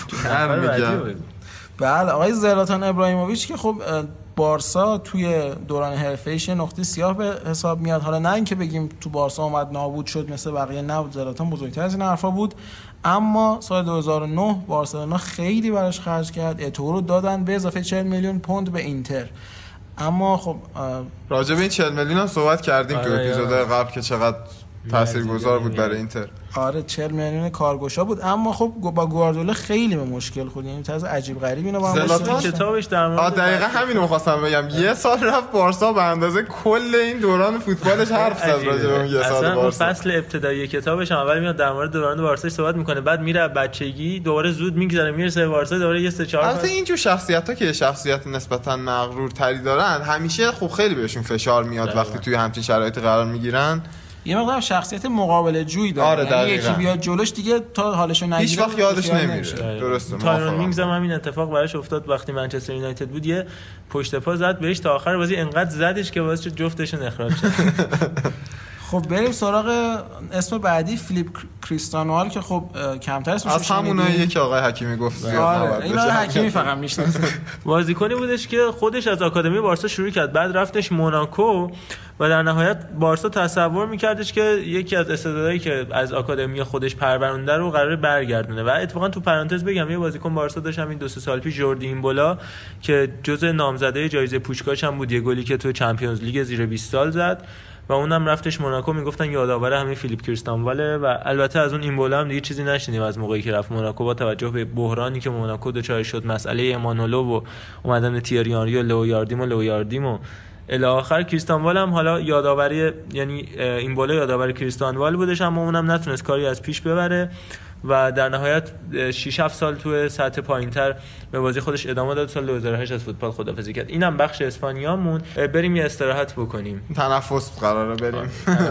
بله آقای زلاتان ابراهیموویچ که خب بارسا توی دوران حرفه‌ایش یه نقطه سیاه به حساب میاد. حالا نه اینکه بگیم تو بارسا اومد نابود شد مثل بقیه نبود. زلاتان بزرگتر از این حرفا بود. اما سال 2009 بارسلونا خیلی براش خرج کرد. اتو رو دادن به اضافه 40 میلیون پوند به اینتر. اما خب راجع به این 40 میلیون هم صحبت کردیم تو آره، اپیزودهای قبل که چقدر تاثیرگذار بود برای اینتر. آره 40 میلیون کارگوشا بود. اما خب با گواردیولا خیلی به مشکل خورد. یعنی طرز عجیب غریب اینو با هم. کتابش در آه مورد دقیقا همین رو می‌خواستم بگم. یه سال رفت بارسا به اندازه کل این دوران فوتبالش حرف زد راجع به اون یه اصلا سال اون بارسا. فصل ابتدایی کتابش هم اول میاد در مورد دوران بارسا صحبت می‌کنه. بعد میره بچگی دوباره زود میگذره می‌رسه به بارسا دوباره یه سه چهار البته اینجور شخصیت ها که شخصیت نسبتا مغرور تری دارن همیشه خب خیلی بهشون فشار میاد. وقتی توی همچین شرایطی قرار می‌گیرن. یه مقدار شخصیت مقابل جویی داره آره، یعنی. یکی بیاد جلوش دیگه تا حالشو نگیره هیچ وقت یادش نمیره. درسته، تایرون. مینگز هم همین اتفاق براش افتاد وقتی منچستر یونایتد بود یه پشت پا زد بهش تا آخر بازی انقدر زدش که شد جفتشون اخراج شد خب بریم سراغ اسم بعدی فیلیپ کریستانوال که خب کمتر اسمش از همونایی که آقای حکیمی گفت زیاد آره این. آقای حکیمی فقط می‌شناسه. بازیکنی بودش که خودش از آکادمی بارسا شروع کرد. بعد رفتش موناکو و در نهایت بارسا تصور میکردش که یکی از استعدادایی که از آکادمی خودش پرورونده رو قرار برگردونه. و اتفاقا تو پرانتز بگم یه بازیکن بارسا داشت همین دو سه سال پیش جوردی اینبولا که جزء نامزدای جایزه پوشکاش هم بود. یه گلی که تو Champions League زیر 20 سال زد. و اونم رفتش موناکو می‌گفتن یادآور همین فیلیپ کریستانواله و البته از اون اینبولا هم دیگه چیزی نشنیدیم از موقعی که رفت موناکو با توجه به بحرانی که موناکو دچار شد مسئله امانولو و اومدن تیری آنری و لو یاردیم و لو یاردیم و الی آخر. کریستانوال هم حالا یادآوری یعنی اینبولا یادآور کریستانوال بودش اما اونم نتونست کاری از پیش ببره. و در نهایت 6 7 سال تو سطح پایینتر به بازی خودش ادامه داد. سال 2008 از فوتبال خدافظی کرد. اینم بخش اسپانیامون. بریم یه استراحت بکنیم. تنفس قراره بریم.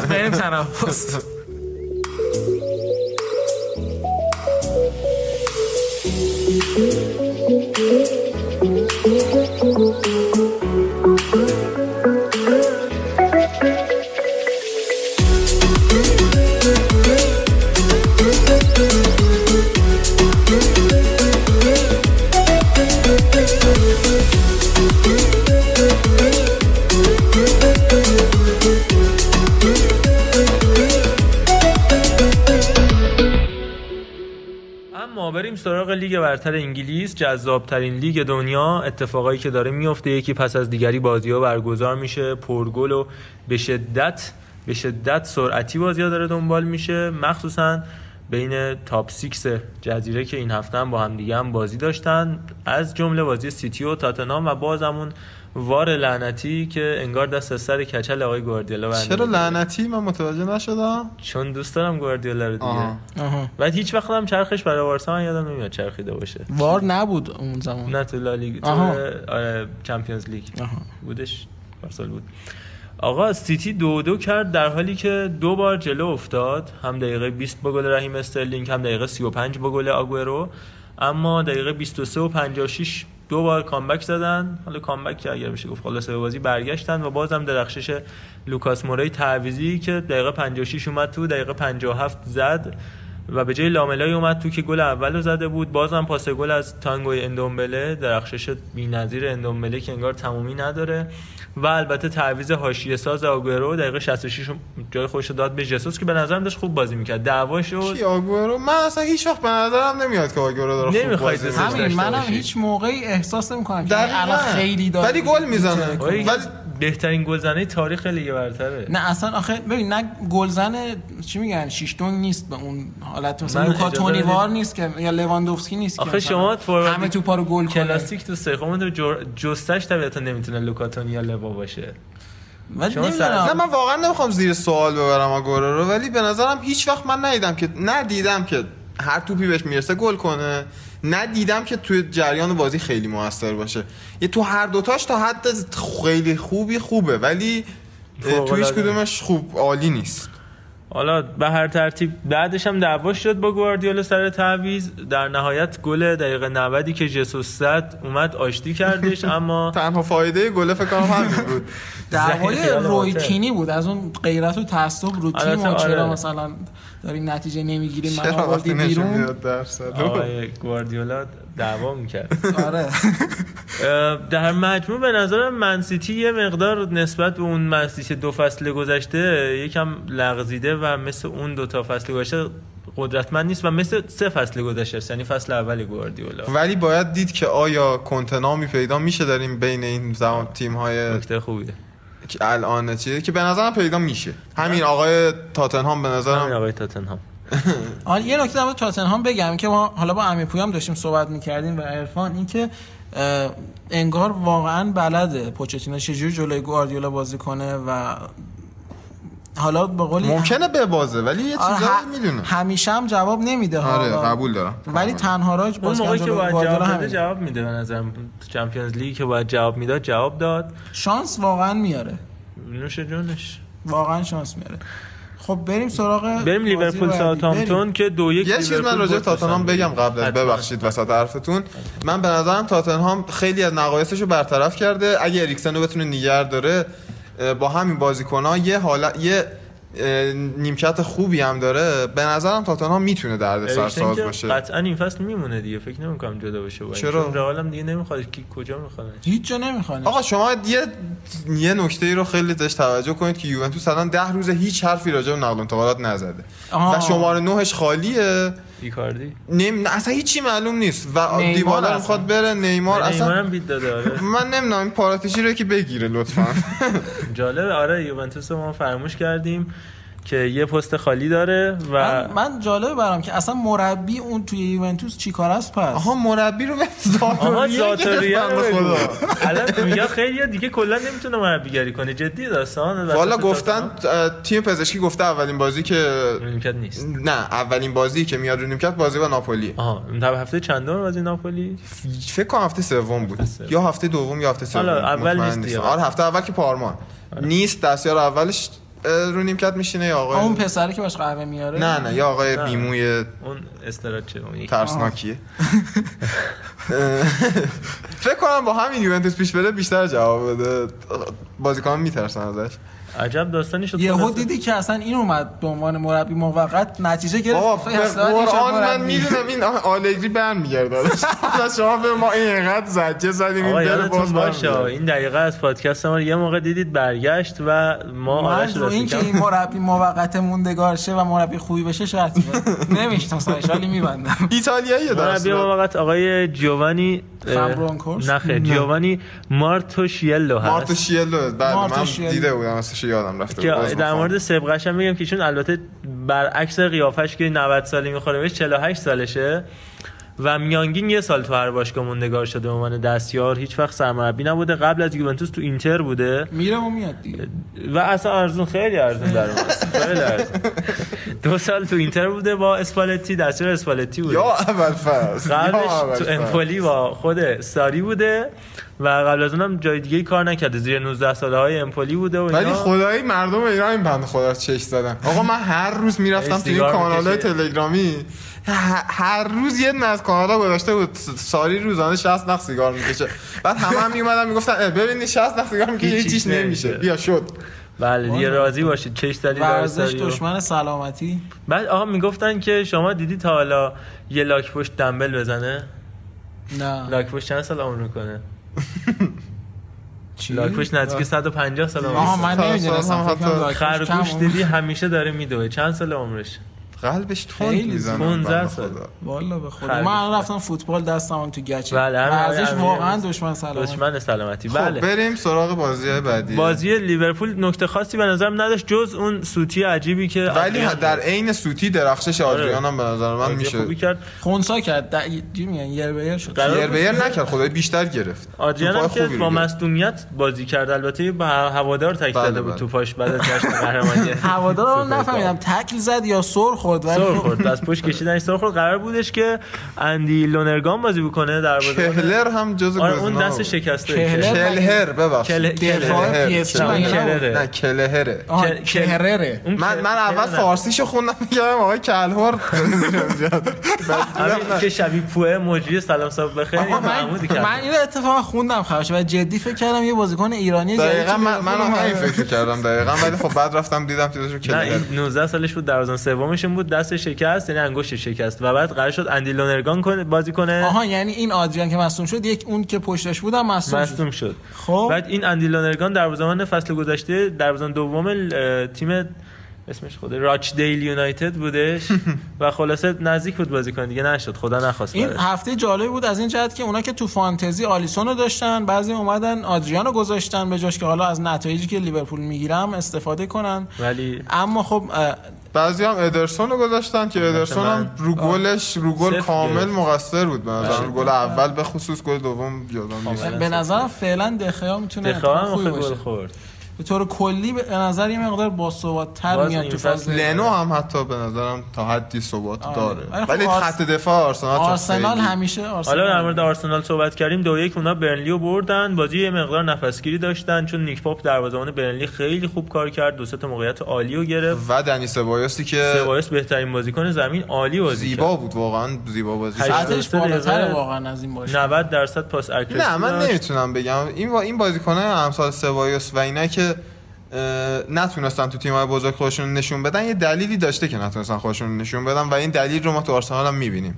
بریم تنفس. اما لیگ برتر انگلیس جذابترین لیگ دنیا اتفاقایی که داره میفته یکی پس از دیگری بازی ها برگزار میشه پرگل و به شدت به شدت سرعتی بازی ها داره دنبال میشه مخصوصا بین top 6 جزیره که این هفته هم با هم دیگه هم بازی داشتن از جمله بازی سیتی و تاتنهام و باز اون VAR لعنتی که انگار دست از سر کچل آقای گواردیولا برنداره چرا. لعنتی من متوجه نشدم چون دوست دارم گواردیولا رو دیگه آها. آها. بعد هیچ وقت هم چرخش برای بارسا من یادم نمیاد چرخیده باشه VAR نبود اون زمان نه تو لالیگا تو. آره Champions League آها. بودش پارسال بود آقا سیتی دو دو کرد در حالی که دو بار جلو افتاد هم دقیقه 20 با گل رحیم استرلینگ هم دقیقه 35 با گل آگورو اما دقیقه 23 و 56 دو بار comeback زدن. حالا comeback که اگر بشه گفت خلاصه به بازی برگشتن و بازم درخشش لوکاس موری تعویزی که دقیقه 56 اومد تو دقیقه 57 زد. و به جای لاملای اومد تو که گل اول رو زده بود بازم پاس گل از تانگوی اندومبله درخشش بی‌نظیر اندومبله که انگار تمومی نداره و البته تعویض حاشیه ساز آگورو دقیقه 66 جای خودش رو داد به ژسوس که به نظرم داشت خوب بازی می‌کرد دعوا شد کی آگورو من اصلا هیچ وقت به نظرم نمیاد که آگورو داره خوب بازی. همین منم. هیچ موقعی احساس نمی‌کنم که. الان خیلی داره ولی گل می‌زنه ولی بهترین گلزنه تاریخ لیگ برتره. نه اصلا آخه ببین نه گلزن چی میگن؟ شیشتون نیست به اون حالت. مثلا لوکا تونیوار. نیست که یا لواندوفسکی نیست آخه شما فوروارد همه توپا رو گل کلاسیک تو سه خب جر... جستش طبیعتا نمی‌تونه لوکاتونی یا لوا باشه. نه من واقعا نمی‌خوام زیر سوال ببرم آگورو رو ولی به نظرم هیچ وقت من ندیدم که ندیدم که هر توپی بهش می‌رسه گل کنه. ندیدم که توی جریان بازی خیلی موثر باشه یه تو هر دوتاش تا حد خیلی خوبی خوبه ولی اه، تو هیچ فوق‌العاده. کدومش خوب عالی نیست حالا به هر ترتیب بعدش هم دعوا شد با گواردیولا سر تعویض. در نهایت گل دقیقه 90 که ژسوس زد اومد آشتی کردش اما تنها فایده گله فکر کنم همین بود. دعوای خیال روی باطل. کینی بود. از اون غیرت و تعصب رو تیم البته و چرا آره. مثلا داری نتیجه نمی‌گیری من چرا آوردی بیرون؟ گواردیولا دعوا می‌کرد. آره. در مجموع به نظرم منسیتی یه مقدار نسبت به اون منسیتی دو فصل گذشته یکم لغزیده و مثل اون دو تا فصل گذشته قدرتمند نیست و مثل سه فصل گذشته است یعنی فصل اول گواردیولا. ولی باید دید که آیا کنتنامی پیدا میشه داریم بین این زمان تیم های نکته خوبیه. که الان چیه؟ که به نظرم پیدا میشه. همین آقای تاتنهام به همین نظرم آقای تاتنهام. حالا یه نکته در تاتنهام بگم که ما حالا با امیر پویام داشتیم صحبت می‌کردیم و عرفان این که اه، انگار واقعا بلده پوچتینو چجوری جلوی گواردیولا بازی کنه و حالا به قولی ممکنه ببازه ولی یه آره، چیزایی ه- می‌دونه. همیشه هم جواب نمیده آره حالا. قبول دارم. ولی تنها راه اون باز موقعی که باید جواب بده. جواب میده به نظرم. تو Champions League که باید جواب می‌داد جواب داد. شانس واقعا میاره. نوش جونش. واقعا شانس میاره. خب بریم سراغ بریم لیورپول. ساوثهامپتون. که دو یک یه چیز من راجع تاتنهام. بگم قبل از. ببخشید وسط حرفتون من به نظرم تاتنهام خیلی از نقایصش رو برطرف کرده اگه اریکسن رو بتونه نگه داره با همین بازیکن ها یه حالت یه نیمکت خوبی هم داره. به نظرم تاتنهام می‌تونه درد نوشتن سرساز که باشه. قطعا این فصل میمونه دیگه. فکر نمی‌کنم جدا بشه با این. چرا؟ چون رئال هم دیگه نمی‌خواد. کی کجا می‌خواد؟ هیچ جا نمی‌خوانه آقا شما یه یه نکته ای رو خیلی بهش توجه کنید که یوونتوس الان ده روز هیچ حرفی راجع به نقل و انتقالات نزده. آها. و شماره نهش خالیه. ایکاردی نیم نه اصلا هیچی معلوم نیست. و دیبالا. می‌خواد بره نیمار نیمار اصلا هم بیت داده آره. من نمی‌دونم این پاراتیشی رو که بگیره لطفا. جالبه آره یوونتوس رو ما فراموش کردیم. که یه پست خالی داره و من, من جالبه برام که اصلا مربی اون توی یوونتوس چیکار است؟ پس. آها مربی رو آها زاتوریه. خدا. الان میگه خیلی دیگه کلا نمی‌تونه مربیگری کنه. جدی داستان والا گفتن تیم پزشکی گفته اولین بازی که نیمکت نیست. نه اولین بازی که میاد رو نیمکت بازی با ناپولی. آها این تا هفته چندم بازی ناپولی؟ فکر کنم هفته سوم بود. یا هفته دوم یا هفته سوم. حالا اول نیست. آره هفته اول که پارما نیست دستیار اولش رو نیمکت میشینه یا اون آقای پسره که باش قهوه میاره؟ نه نه یا آقای نه. بیموی اون استراچه اون یکی. ترسناکیه. فکر کنم با همین یوونتوس پیش بره بیشتر جواب بده. بازیکن میترسن ازش. عجب داستانی شد یهو. دیدی که اصلا این اومد به عنوان مربی موقت نتیجه گرفت قرآن من. می‌دونم این آلگری برمیگرده شما به ما اینقدر زجه زدیم این بره باز باشه. این دقیقه از پادکست ما یه موقع دیدید برگشت و ما آرش رو این که این مربی موقت موندگار شه و مربی خوبی بشه شرطی نمیشناسمش ولی میبندم ایتالیاییه در مربی اصل. ما وقت آقای فابرونکورس؟ نه. جیوانی مارتوشیلو هست مارتو شیلو بله من مارتوشیلو. دیده بودم اسمش یادم رفته که بود. باز در. مورد سبقش هم میگم که چون البته برعکس قیافش که 90 سالی می‌خوره بهش 48 سالشه و میانگین یه سال تو هر باشگاه موندگار شده به عنوان دستیار هیچ وقت سرمربی نبوده قبل از یوونتوس تو اینتر بوده میره و میاد دیگه و اصلا ارزون خیلی ارزون در. خیلی ارزون دو سال تو اینتر بوده با اسپالتی دستیار اسپالتی بوده یا اول اول قبلش تو. امپولی با خود ساری بوده و قبل از اونم جای دیگه کار نکرده. زیر 19 ساله های امپولی بوده و ولی اینا. خدایی مردم ایران این بنده خدا چش زدن. آقا من هر روز می‌رفتم تو این سیگار کانال می‌کشید. تلگرامی. هر روز یه دونه از کانالا گذاشته بود. ساری روزانه 60 نخ سیگار می‌کشه. بعد همه هم میومدن می‌گفتن اه، ببینید 60 نخ سیگار می‌کشه هیچ هیچیش چیز نمیشه. بیا شد. بله دیگه راضی باشید. چش در ورزش دشمن سلامتی؟ بعد آقا می‌گفتن که شما دیدی تا حالا یه لاک پشت دنبل بزنه؟ نه. لاک پشت چند سال عمر می‌کنه؟ چی؟ لاک پشت نزدیک 150 سال عمر آها. من نمی‌دونستم خرگوش دیدی همیشه داره میدوه چند سال عمرش قلبش تند می‌زنه 15 بنده سال. خدا. والا به خدا. من الان رفتم فوتبال دستم تو گچه. بله، امیری واقعا دشمن سلامتی دشمن سلامتی. خب بله. بریم سراغ بازی بعدی. بازی لیورپول نکته خاصی به نظرم نداشت جز اون سوتی عجیبی که ولی در عین سوتی درخشش آدریان هم به نظر من میشه خوبی کرد. خونسا کرد. میگن؟ یر به یر شد. قرار یر بود به یر نکرد خدای بیشتر گرفت. آدریان که خوبی با. مصدومیت بازی کرد. البته با هوادار تک بله، داده بود بله. تو پاش بعد از جشن قهرمانی. هوادار نفهمیدم. تکل زد یا سر خورد ولی سر خب- خورد. از پشت کشیدن سر خورد. قرار بودش که اندی لونرگان بازی بکنه در بازی. کهلر هم جز آره اون دست. شکسته. کلهر ببخشید. دفاع کلهر. پی اس جی نه، کلهره آها، کل- کل- کهرره اون من من اول. فارسیشو خوندم میگم آقای کلهر همین که شبیه پوه مجری سلام صاحب بخیر. من کرد من اینو اتفاقا خوندم خواهش و جدی فکر کردم یه بازیکن ایرانی جدید دقیقا من منم همین. فکر کردم دقیقا. ولی خب بعد رفتم دیدم چیزشو کلهر این 19 سالش بود دروازه سومشون بود دست شکست یعنی انگشت شکست. و بعد قرار شد اندی لونرگان کنه- بازی کنه. آها یعنی این آدریان که مصدوم شد یک اون که پشتش بودم مصدوم شد. مصدوم شد. خب. بعد این اندی لونرگان دروازه‌بان فصل گذشته دروازه‌بان دوم اه، تیم اسمش خود راچ دیل یونایتد بودش. و خلاصه نزدیک بود بازی کنه دیگه نشد. خدا نخواست این براش. هفته جالب بود از این جهت که اونا که تو فانتزی آلیسون رو داشتن بعضی اومدن آدریان رو گذاشتن به جاش که حالا از نتایجی که لیورپول می‌گیرم استفاده کنن. ولی اما خب بعضی هم ادرسون رو گذاشتن که ادرسون هم رو گلش رو گل کامل. مقصر بود به نظر گل اول به خصوص گل دوم یادم نیست. کاملا به نظرم فعلا دخیا می‌تونه دخواه هم خوبی آخه گل خورد. به طور کلی به نظر یه مقدار باثبات‌تر باز میاد این تو فصل فاز لنو هم حتی به نظرم تا حدی ثبات آره. داره ولی خب ولی آرس- خط دفاع آرسنال آرسنال همیشه آرسنال حالا در مورد آرسنال صحبت کردیم دو یک اونا برنلی رو بردن بازی یه مقدار نفسگیری داشتن چون نیک پاپ دروازه‌بان برنلی خیلی خوب کار کرد دو سه تا موقعیت عالی رو گرفت و دنی سبایوسی که سبایوس بهترین بازیکن زمین عالی بازی زیبا کرد بود واقعا زیبا بازی. سطحش 83 بالاتر. واقعا از این باشه 90 درصد پاس اکورسی نه من. نمی‌تونم بگم این با این بازیکنه امثال سبایوس و اینا که نتونستن تو تیم‌های بزرگ خودشون نشون بدن یه دلیلی داشته که نتونستن خودشون نشون بدن و این دلیل رو ما تو آرسنال هم می‌بینیم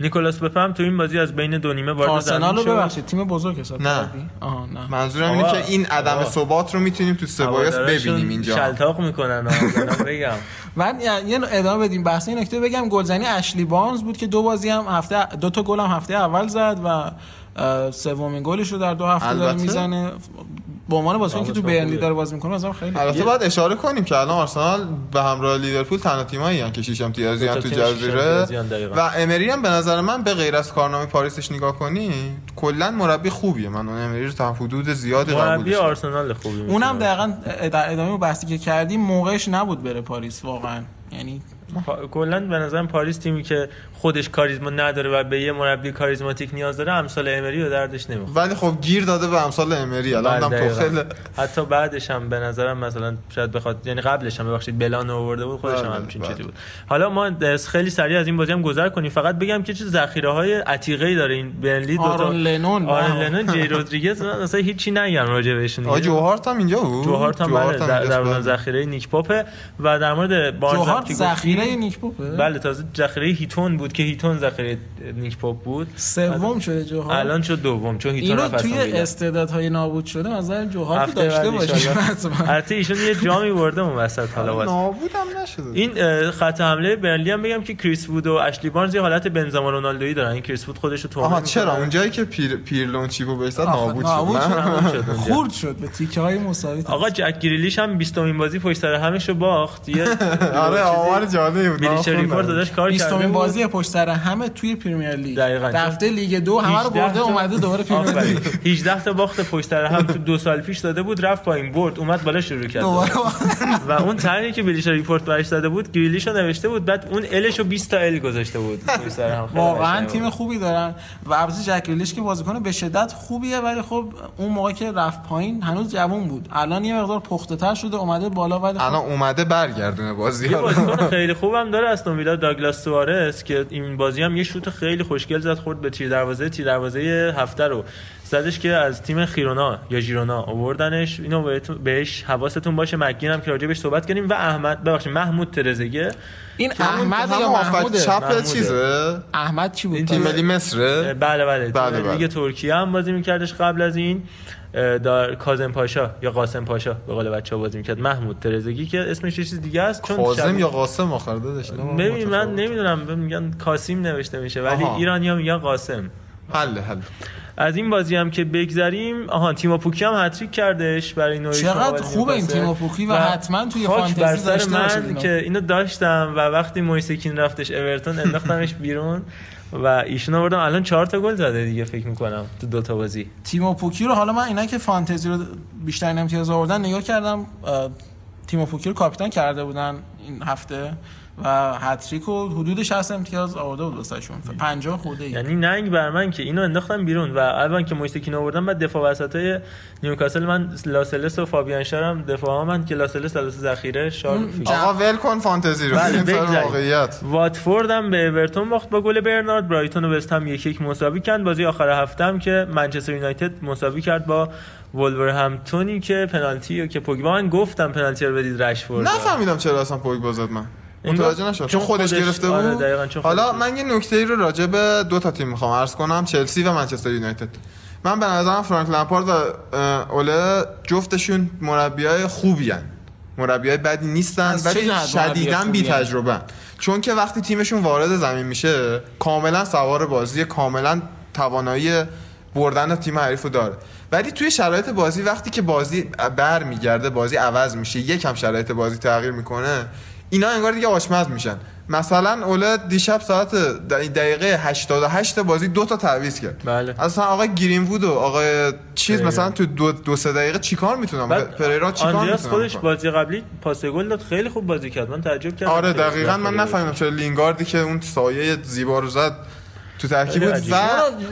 نیکولاس پپم تو این بازی از بین دو نیمه وارد آرسنال رو. ببخشید تیم بزرگ حساب نه. آها نه منظورم اینه که این عدم. ثبات رو می‌تونیم تو سبایس هوادارشون ببینیم اینجا شلتاق می‌کنن بگم من یه- یه ادامه بدیم بحث این نکته بگم گلزنی اشلی بارنز بود که دو بازی هم هفته دو تا گل هم هفته اول زد و سومین گلش رو در دو هفته داره. می‌زنه به عنوان بازیکنی که تو بازیکن برنلی. داره بازی می‌کنه مثلا خیلی البته باید اشاره کنیم که الان آرسنال به همراه لیورپول تنها تیمایی هستن که شیش امتیازی دو هم تو جزیره. و امری هم به نظر من به غیر از کارنامه پاریسش نگاه کنی کلا مربی خوبیه من اون امری رو تا حدود زیادی قبولش مربی. آرسنال خوبی اونم. دقیقا در ادامه بحثی که کردیم موقعش نبود بره پاریس واقعا یعنی کلا به نظرم پاریس تیمی که خودش کاریزما نداره و به یه مربی کاریزماتیک نیاز داره امثال امری و دردش نمی‌خوره ولی خب گیر داده به امثال امری الان هم بله، دقیقاً. توخل حتی بعدش هم به نظرم مثلا شاید بخواد یعنی قبلش هم ببخشید بلان رو آورده بود خودش هم بله، همچین بله. چیزی بود حالا ما خیلی سریع از این بازی هم گذر کنیم فقط بگم که چه ذخیره های عتیقه ای داره این برنلی دو تا آرون لنون آرون. لنون جی رودریگز اصلا هیچی نگم راجع بهشون دیگه. جوهارت هم اینجا بود جوهارت هم در. ذخیره نیک پاپه و در مورد بارنز هم جوهارت که گفتی- ذخیره نیک پوپه بله تازه ذخیره هیتون بود که هیتون ذخیره نیک پاپ بود سوم شده جوهارت الان شد دوم چون هیتون اینو رفت توی. استعدادهای نابود شده مثلا جوهارت هفته داشته. حتما البته ایشون یه جامی برده اون وسط حالا واسه نابودم نشده این خط حمله برنلی هم بگم که کریس وود و اشلی بارنز یه حالت بنزما رونالدویی دارن این کریس وود خودش رو تومه آها. چرا اونجایی که پیر پیرلون چیپو بایستاد نابود شد نابود نه؟ شد. نابود شد اونجا. خورد شد به تیکه های مساوی آقا جک گریلیش هم 20 امین بازی پشت سر همش رو باخت یه آره آمار جالبی بود خوندم. Report داداش کار کرده بیستمین بود. بازی پشت سر همه توی Premier League دقیقاً. رفته لیگ دو همه رو 18 برده تا- اومده دوباره Premier. League 18 تا باخت پشت سر هم تو دو سال پیش داده بود رفت پایین برد اومد بالا شروع کرد و اون طرحی که Bleacher Report برش داده بود گریلیش رو نوشته بود بعد اون L ش رو 20 تا L گذاشته بود پشت سر هم خیلی واقعا تیم. خوبی دارن و البته جک گریلیش که بازیکن به شدت خوبیه ولی خب اون موقع که رفت پایین هنوز جوان بود الان یه مقدار پخته تر شده اومده بالا ولی خب الان اومده برگردونه بازی خیلی خوبم داره استون ویلا داگلاس سوارز که این بازی هم یه شوت خیلی خوشگل زد خورد به تیر دروازه. تیر دروازه هفته رو زدش که از تیم خیرونا یا ژیرونا آوردنش. اینو بهش حواستون باشه. مگین هم که راجبش صحبت کنیم و احمد ببخشید محمود ترزگه. این احمد یا آفت محموده. چپ. چیزه؟ احمد چی بود؟ این تیم ملی مصره؟ بله بله. بله، تیم بله. لیگ ترکیه هم بازی میکردش قبل از این. دار کاظم پاشا یا قاسم پاشا به قول بچه‌ها بازی می‌کرد. محمود ترزگی که اسمش یه چیز دیگه است چون شبیه- یا قاسم آخر دادش ببین من نمی‌دونم میگن کاسیم نوشته میشه ولی آها. ایرانی ها میگن قاسم. حل حل از این بازی هم که بگذریم آها تیما پوکی هم هتریک کردش برای نوریچ چقدر خوبه این. تیما پوکی و حتما توی فانتزی داشته من اینو. که اینو داشتم و وقتی مویسکین رفتش اورتون انداختمش بیرون و ایشون آوردم الان چهار تا گل زده دیگه فکر می‌کنم تو دو تا بازی تیمو پوکی رو حالا من اینا که فانتزی رو بیشتر امتیاز آوردن نگاه کردم تیمو پوکی رو کاپیتان کرده بودن این هفته و هتریک و حدود 60 امتیاز آورده بود واسهشون. 50 خورده ای. یعنی ننگ بر من که اینو انداختم بیرون و اول که مویسکین آوردم بعد دفاع وسطای نیوکاسل من لاسلس و فابیان شارم دفاع ها من که لاسلس لاسلس ذخیره شار. آقا ول کن فانتزی رو. بله،. واقعیت. واتفورد هم به اورتون باخت با گل برنارد. برایتون و وستهم یک یک مساوی کرد بازی آخر هفته هم که منچستر یونایتد مساوی کرد با ولورهمپتونی که پنالتی که پوگبا من گفتم پنالتی رو بدید رشفورد. نفهمیدم چرا اصلا پوگبا زد من. متوجه نشدم چون چون خودش خودش- گرفته آره، بود. حالا من یه نکته ای رو راجع به دو تا تیم می‌خوام عرض کنم چلسی و منچستر یونایتد. من به نظرم فرانک لمپارد و اوله جفتشون مربیای خوبی هن. مربیای بدی نیستن از چه ولی شدیداً بی؟ تجربه چون که وقتی تیمشون وارد زمین میشه کاملا سوار بازی کاملا توانایی بردن تیم حریف رو داره. ولی توی شرایط بازی وقتی که بازی بر میگرده بازی عوض میشه یکم شرایط بازی تغییر می‌کنه اینا انگار دیگه آشمز میشن مثلا اولاد دیشب ساعت دقیقه 88 بازی دو تا تعویض کرد بله. اصلا آقای گرین وود و آقای چیز پریرا. مثلا تو دو, دو سه دقیقه چیکار می‌تونن بعد پریرا چیکار می‌تونن خودش بازی قبلی پاس گل داد خیلی خوب بازی کرد من تعجب کردم آره دقیقا من. نفهمیدم چرا لینگاردی که اون سایه زیبا رو زد تو ترکیب. و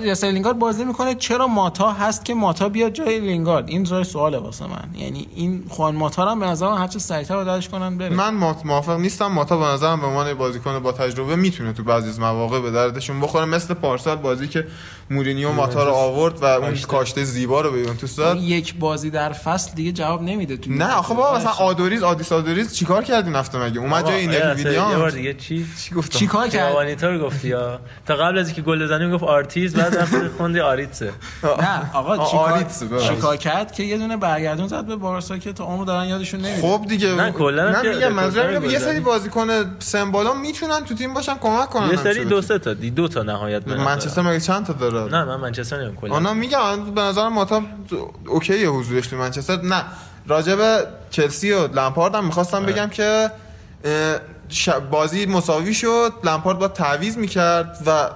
یاسر لینگارد بازی می‌کنه؟ چرا ماتا هست که ماتا بیاد جای لینگارد؟ این جای سواله واسه من. یعنی این خوان ماتا رو هم به نظر من هرچه سریعتر بردش کنن بره. من مات- موافق نیستم. ماتا به نظرم به عنوان بازیکن با تجربه می‌تونه تو بعضی از مواقع به دردشون بخوره. مثل پارسال بازی که مورینیو ماتا رو آورد و اون کاشته. کاشته زیبا رو به یوونتوس داد. یک بازی در فصل دیگه جواب نمیده تو نه آخه بابا مثلا آدوریز آدیس آدوریز چیکار کردی این هفته مگه؟ اومد جای این یکی یه بار دیگه چی چی گفتم؟ چیکار کرد؟ رو گفتی یا؟ تا قبل از اینکه گل بزنی می‌گفت آرتیز بعد رفت خوندی آریتسه. نه آقا چیکار کرد که یه دونه برگردون زد به بارسا که تا عمر دارن یادشون نمیاد خب دیگه نه، کلاً نه میگم منظورم یه سری. بازیکن سمبالا می‌تونن تو تیم باشن کمک کنن یه سری دو سه تا دو تا نهایت. منچستر مگه چند تا داره؟ نه من منچستر نمیگم کلا. آنا میگم به نظر ماتا okay ه حضورش تو منچستر. نه راجع به چلسی و لمپارد هم می‌خواستم بگم که بازی مساوی شد. لمپارد با تعویض می‌کرد و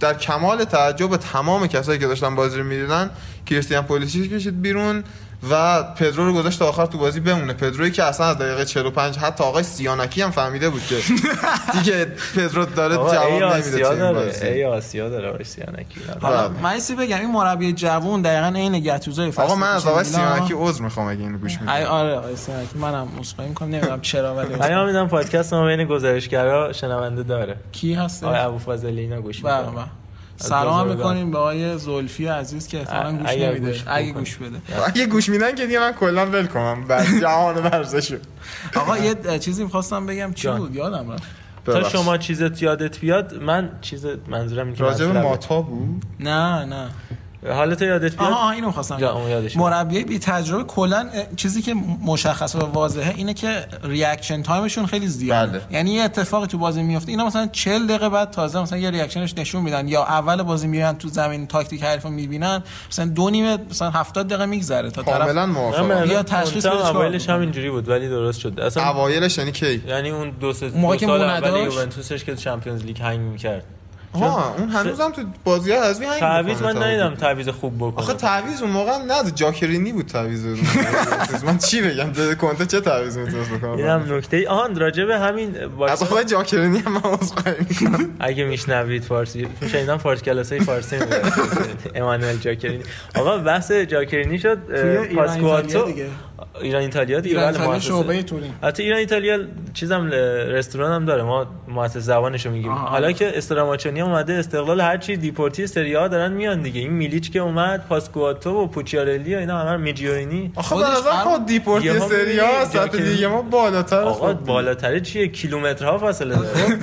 در کمال تعجب تمام کسایی که داشتن بازی رو می‌دیدن کریستیان پولیسیچ کشید بیرون. و پدرو رو گذاشت تا آخر تو بازی بمونه. پدرویی که اصلا از دقیقه 45 حتی آقای سیانکی هم فهمیده بود که دیگه پدرو داره جواب نمیده آسیا تو ای آسیا داره آقای سیانکی. حالا بله. من بگم این مربی جوون دقیقاً عین گتوزای فصل آقا من از آقای. سیانکی عذر می‌خوام اگه اینو گوش ای میدم آره آقای سیانکی منم مصمم می‌کنم نمی‌دونم چرا ولی پیام میدم پادکست ما بین گزارشگرا شنونده داره. کی هست آقای ابوفضلی اینا گوش بله می‌کنه بله. سلام. می‌کنیم به آقای زلفی عزیز که احتمالاً گوش نمیده گوش اگه. گوش بده اگه گوش میدن که دیگه من کلا ول کنم بعد جهان ورزشو آقا یه چیزی می‌خواستم بگم چی. بود یادم رفت تا. شما چیزت یادت بیاد من چیز منظورم اینه که راجع به. ماتا بود نه نه حالت یادت بیاد آها اینو خواستم. مربی بی تجربه کلا اه، چیزی که مشخصه و واضحه اینه که reaction time شون خیلی زیاده بله. یعنی یه اتفاقی تو بازی میفته اینا مثلا 40 دقیقه بعد تازه مثلا یه reaction ش نشون میدن یا اول بازی میان تو زمین تاکتیک حریفو می‌بینن مثلا دو نیمه مثلا 70 دقیقه میگذره تا کاملا طرف من موافقم نظرم تشخیص اولش هم. اینجوری بود ولی درست شد اصلا اوایلش یعنی کی یعنی اون دو سه سال اول؟ یوونتوسش که Champions League hang می‌کرد ها اون هنوزم تو بازی ها هنگ تعویض من ندیدم. تعویض خوب بکنه. آخه تعویض اون موقع نه جاکرینی بود تعویض. من چی بگم؟ ده کنته چه تعویض می‌تونست بکنه؟ اینم نکته آهان راجع به همین از آقای جاکرینی هم من می‌کنم. اگه میشنوید فارسی شنیدم فارسی کلاسای فارسی میده امانوئل جاکرینی. آقا بحث جاکرینی شد پاسکواتو ایران ایتالیا دیگه ایران بله، ایتالیا مؤسسه. شعبه تورین حتی ایران ایتالیا چیزم رستوران هم داره. ما مؤسسه زبانشو میگیم. حالا که استراماچونی اومده استقلال هر چی deport ی سری آ دارن میان دیگه. این میلیچ که اومد پاسکواتو و پوچیارلی و اینا همه میجیورینی. آخه فرق- خود deport ی سری ها سطح. دیگه ما بالاتر آقا خب. بالاتره چیه؟ کیلومترها فاصله داره.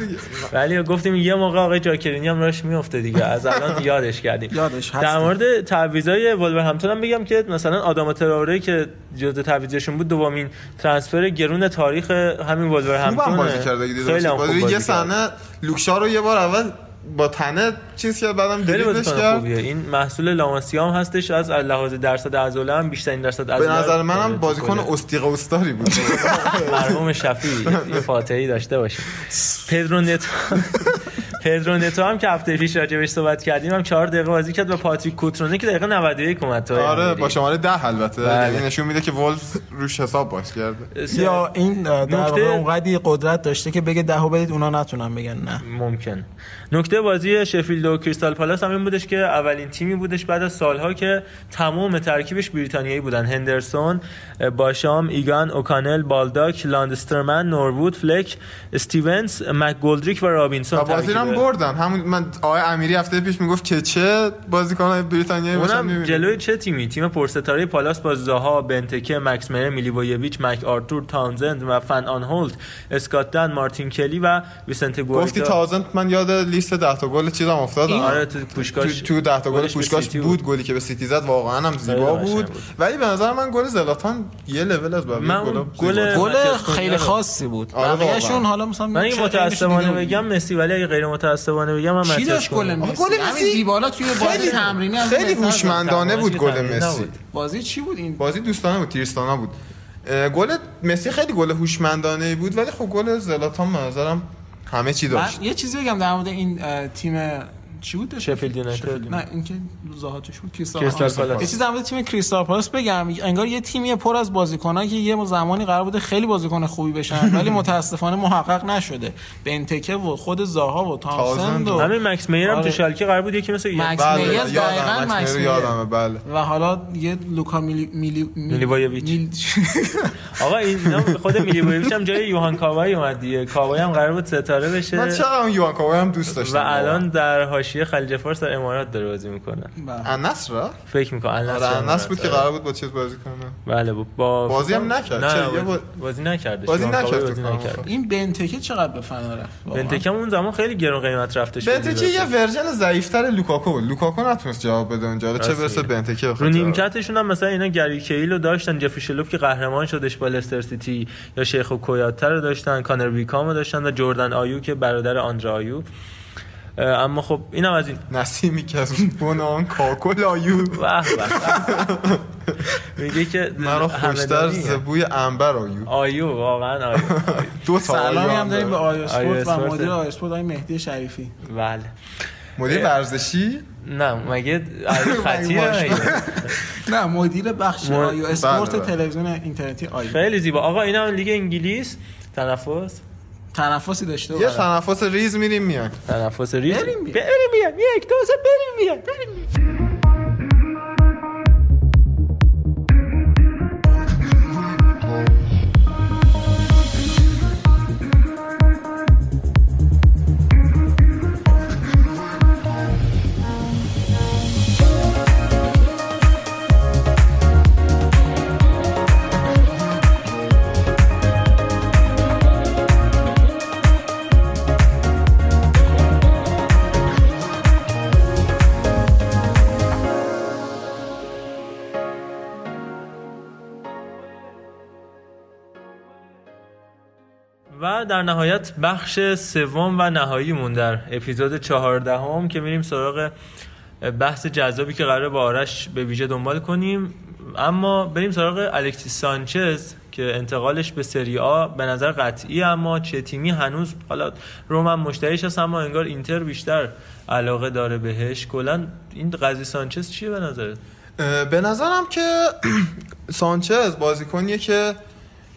ولی گفتیم یه موقع آقای جاکرینی هم راش میفته دیگه. از الان یادش کردیم. در مورد تعویضای ولورهمپتون هم بگم که مثلا آدم تراوره که جزء تعویضشون بود دومین ترانسفر گرون تاریخ همین ولورهمپتون خوبم بازی کرده خیلی. هم خوب بازی یه. صحنه لوکشا رو یه بار اول با تنه چیز کرد بعدم بازیکن کرد خوبیه این محصول لاماسیا هم هستش از لحاظ درصد عضله هم بیشترین درصد به عضله نظر منم بازیکن کل. استیقوستاری بود مرحوم شفیعی یه فاتحی داشته باشیم پدرو نتو پدرو نتو هم که هفته پیش راجبش صحبت کردیم هم چهار دقیقه بازی کرد و پاتریک کوترونه که دقیقه 91 اومد تو آره. با شماره ده البته. بله. یعنی نشون میده که ولف روش حساب باز کرده. یا این در واقع اونقدی قدرت داشته که بگه دهو بدید اونا نتونن بگن نه. ممکن. نکته بازی شفیلد و کریستال پالاس هم این بودش که اولین تیمی بودش بعد از سالها که تمام ترکیبش بریتانیایی بودن هندرسون باشام ایگان اوکانل بالداک لاندسترام نوروود فلک استیونز مک گولدریک و رابینسون بازی رو هم. بردن همون من آقای امیری هفته پیش می‌گفت که چه بازیکن بریتانیایی باشن. جلوی چه تیمی تیم پرستاره پالاس با زاها بنتکه مکس مر میلیوویچ مک آرتور تاونزند و فن آنهولت اسکات دن مارتین کلی و ویسنته گوایتا تازن من یاد لیست 10 تا گل چیزام افتادم آره تو تو پوشکاش تو 10 تا گل پوشکاش بود گلی که به سیتی زد واقعا هم زیبا بود بود. ولی به نظر من گل زلاتان یه لول از بقیه گل-. گل خیلی. خاصی بود آره بقیه‌شون. حالا مثلا من دیگه بگم مسی ولی اگه غیر متاسفانه بگم من داشت گل. مسی گل همین مسی دیبالا توی بازی خیلی- تمرینی از خیلی. هوشمندانه بود گل مسی. بازی چی بود این بازی دوستانه بود تیرستانه بود گل مسی خیلی گل هوشمندانه بود ولی خب گل زلاتان به نظرم همه چی من داشت یه چیزی بگم در مورد این تیم چی بود شفیلد یونایتد. نه اینکه زاهاتش بود کریستال پالاس. یه چیز در مورد تیم کریستال پالاس بگم انگار یه تیمی پر از بازیکنایی که یه زمانی قرار بوده خیلی بازیکن خوبی بشن ولی متاسفانه محقق نشده بنتکه و خود زاها و تازند و- و همین مکس میر هم تو آره. شالکه قرار بود یکی مثل مکس بله میر یادم دقیقاً مکس مکس میر میر. یادمه بله و حالا یه لوکا میلی میلی میلیوایویچ. میل- آقا این اینا خود میلیویچ هم جای یوهان کاوای اومد دیگه کاوای هم قرار بود ستاره بشه من چقدر یوان کاوای هم دوست و داشتم الان در حاشیه خلیج فارس در امارات داره بازی می‌کنه. بله. انس را فکر می‌کنم. آره انس بود که قرار بود با چیز بازی کنه. بله با- با بازی هم نکرد. نه بازی, با- بازی نکرد بازی نکرد این بنتکه چقدر به فنا رفت؟ بنتکم اون زمان خیلی گرون قیمت رفته شد بنتکه یه version ضعیفتر لوکاکو بود. لوکاکو نتونست جواب بده اونجا. چه برسه. بنتکه رو. نیمکتشون هم مثلا اینا گری کیل رو داشتن جفری شلوف که قهرمان شدش با لستر سیتی یا شیخو کویاته رو داشتن کانر ویکام رو داشتن و جردن آیو که برادر آندرا آیو. اما خب اینم از این. نسیمی که از اون بنان آیو واه واه. میگه که مرا خوشتر. زبوی انبر آیو. آیو واقعا آیو. دو تا سلامی آیو هم داریم به. آیو آیو اسپورت. و. مدیر آیو اسپورت آقای مهدی شریفی. بله. مدیر ورزشی؟ نه مگه آیو خطیره؟ نه مدیر بخش آیو اسپورت بله، بله. تلویزیون اینترنتی آیو. خیلی زیبا. آقا اینا هم لیگ انگلیس. تنفس. تنفسی داشته یه بود تنفس ریز میریم میان تنفس ریز؟ بریم بیا. بریم بیا یک دو سه بریم بیا بریم در نهایت بخش سوم و نهاییمون در اپیزود چهاردهم که میریم سراغ بحث جذابی که قراره با آرش به ویژه دنبال کنیم. اما بریم سراغ الکسیس سانچز که انتقالش به سری آ به نظر قطعی اما چه تیمی هنوز حالا روم هم مشتریش هست اما انگار اینتر بیشتر علاقه داره بهش. کلا این قضیه سانچز چیه به نظرت؟ به نظرم که سانچز بازیکنیه که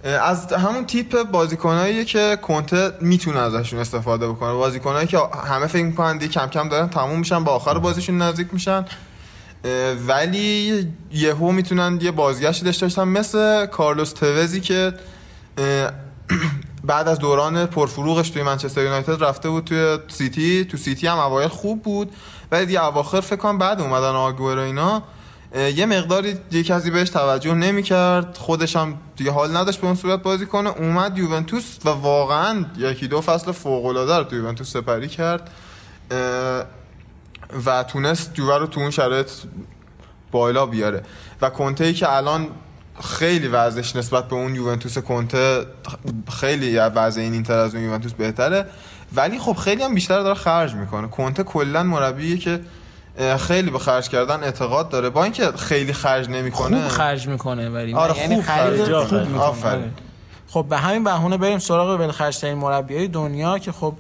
از همون تیپ بازیکناییه که کنته می‌تونه ازشون استفاده بکنه بازیکنایی که همه فکر می‌کنن دیگه کم کم دارن تموم میشن با آخر بازیشون نزدیک میشن. ولی یهو می‌تونن یه بازگشتی داشته باشن مثل کارلوس توزی که بعد از دوران پرفروغش توی منچستر یونایتد رفته بود توی سیتی. تو سیتی هم اوایل خوب بود ولی دیگه اواخر فکر کنم بعد اومدن آگورو اینا. یه مقداری دیگه کسی بهش توجه نمی‌کرد. خودش هم دیگه حال نداشت به اون صورت بازی کنه. اومد یوونتوس و واقعا یکی دو فصل فوق العاده رو تو یوونتوس سپری کرد. و تونست جوه رو تو اون شرایط بالا بیاره. و کنته ای که الان خیلی وضعش نسبت به اون یوونتوس کنته خیلی وضع این اینتر از اون یوونتوس بهتره. ولی خب خیلی هم بیشتر داره خرج می‌کنه. کنته کلا مربیه که خیلی به خرج کردن اعتقاد داره با اینکه خیلی خرج نمی‌کنه خوب خرج می‌کنه ولی آره، یعنی خوب خرج خوب می‌کنه. می‌کنه. آفرین. آره. خب به همین بهونه بریم سراغ ولخرج‌ترین مربیای دنیا که خب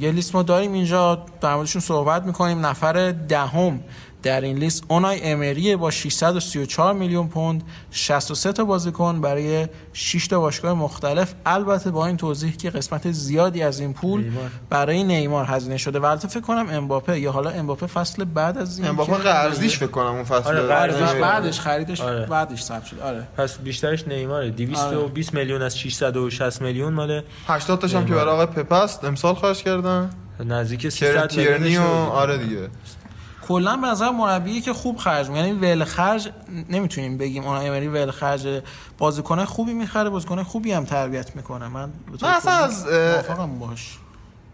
یه لیست ما داریم اینجا در موردشون صحبت می‌کنیم نفر دهم در این لیست اونای امریه با 634 میلیون پوند 63 تا بازیکن برای 6 تا باشگاه مختلف. البته با این توضیح که قسمت زیادی از این پول برای نیمار هزینه شده و البته فکر کنم امباپه یا حالا امباپه فصل بعد از این امباپه قرضیش فکر کنم اون فصل آره، قرضیش بعدش آره. خریدش آره. بعدش ثبت شد. آره. پس بیشترش نیماره. 220 میلیون از 660 میلیون مال 80 تاش هم که برای آقای پپ است امسال خرج کردن. نزدیک کرن 300 تیرنی میلیون آره دیگه. کلا به نظر مربی که خوب خرج می‌کنه. یعنی ول خرج نمی‌تونیم بگیم اون امری ول خرج بازیکن خوبی می‌خره بازیکن خوبی هم تربیت می‌کنه. من من اصلا از، باش.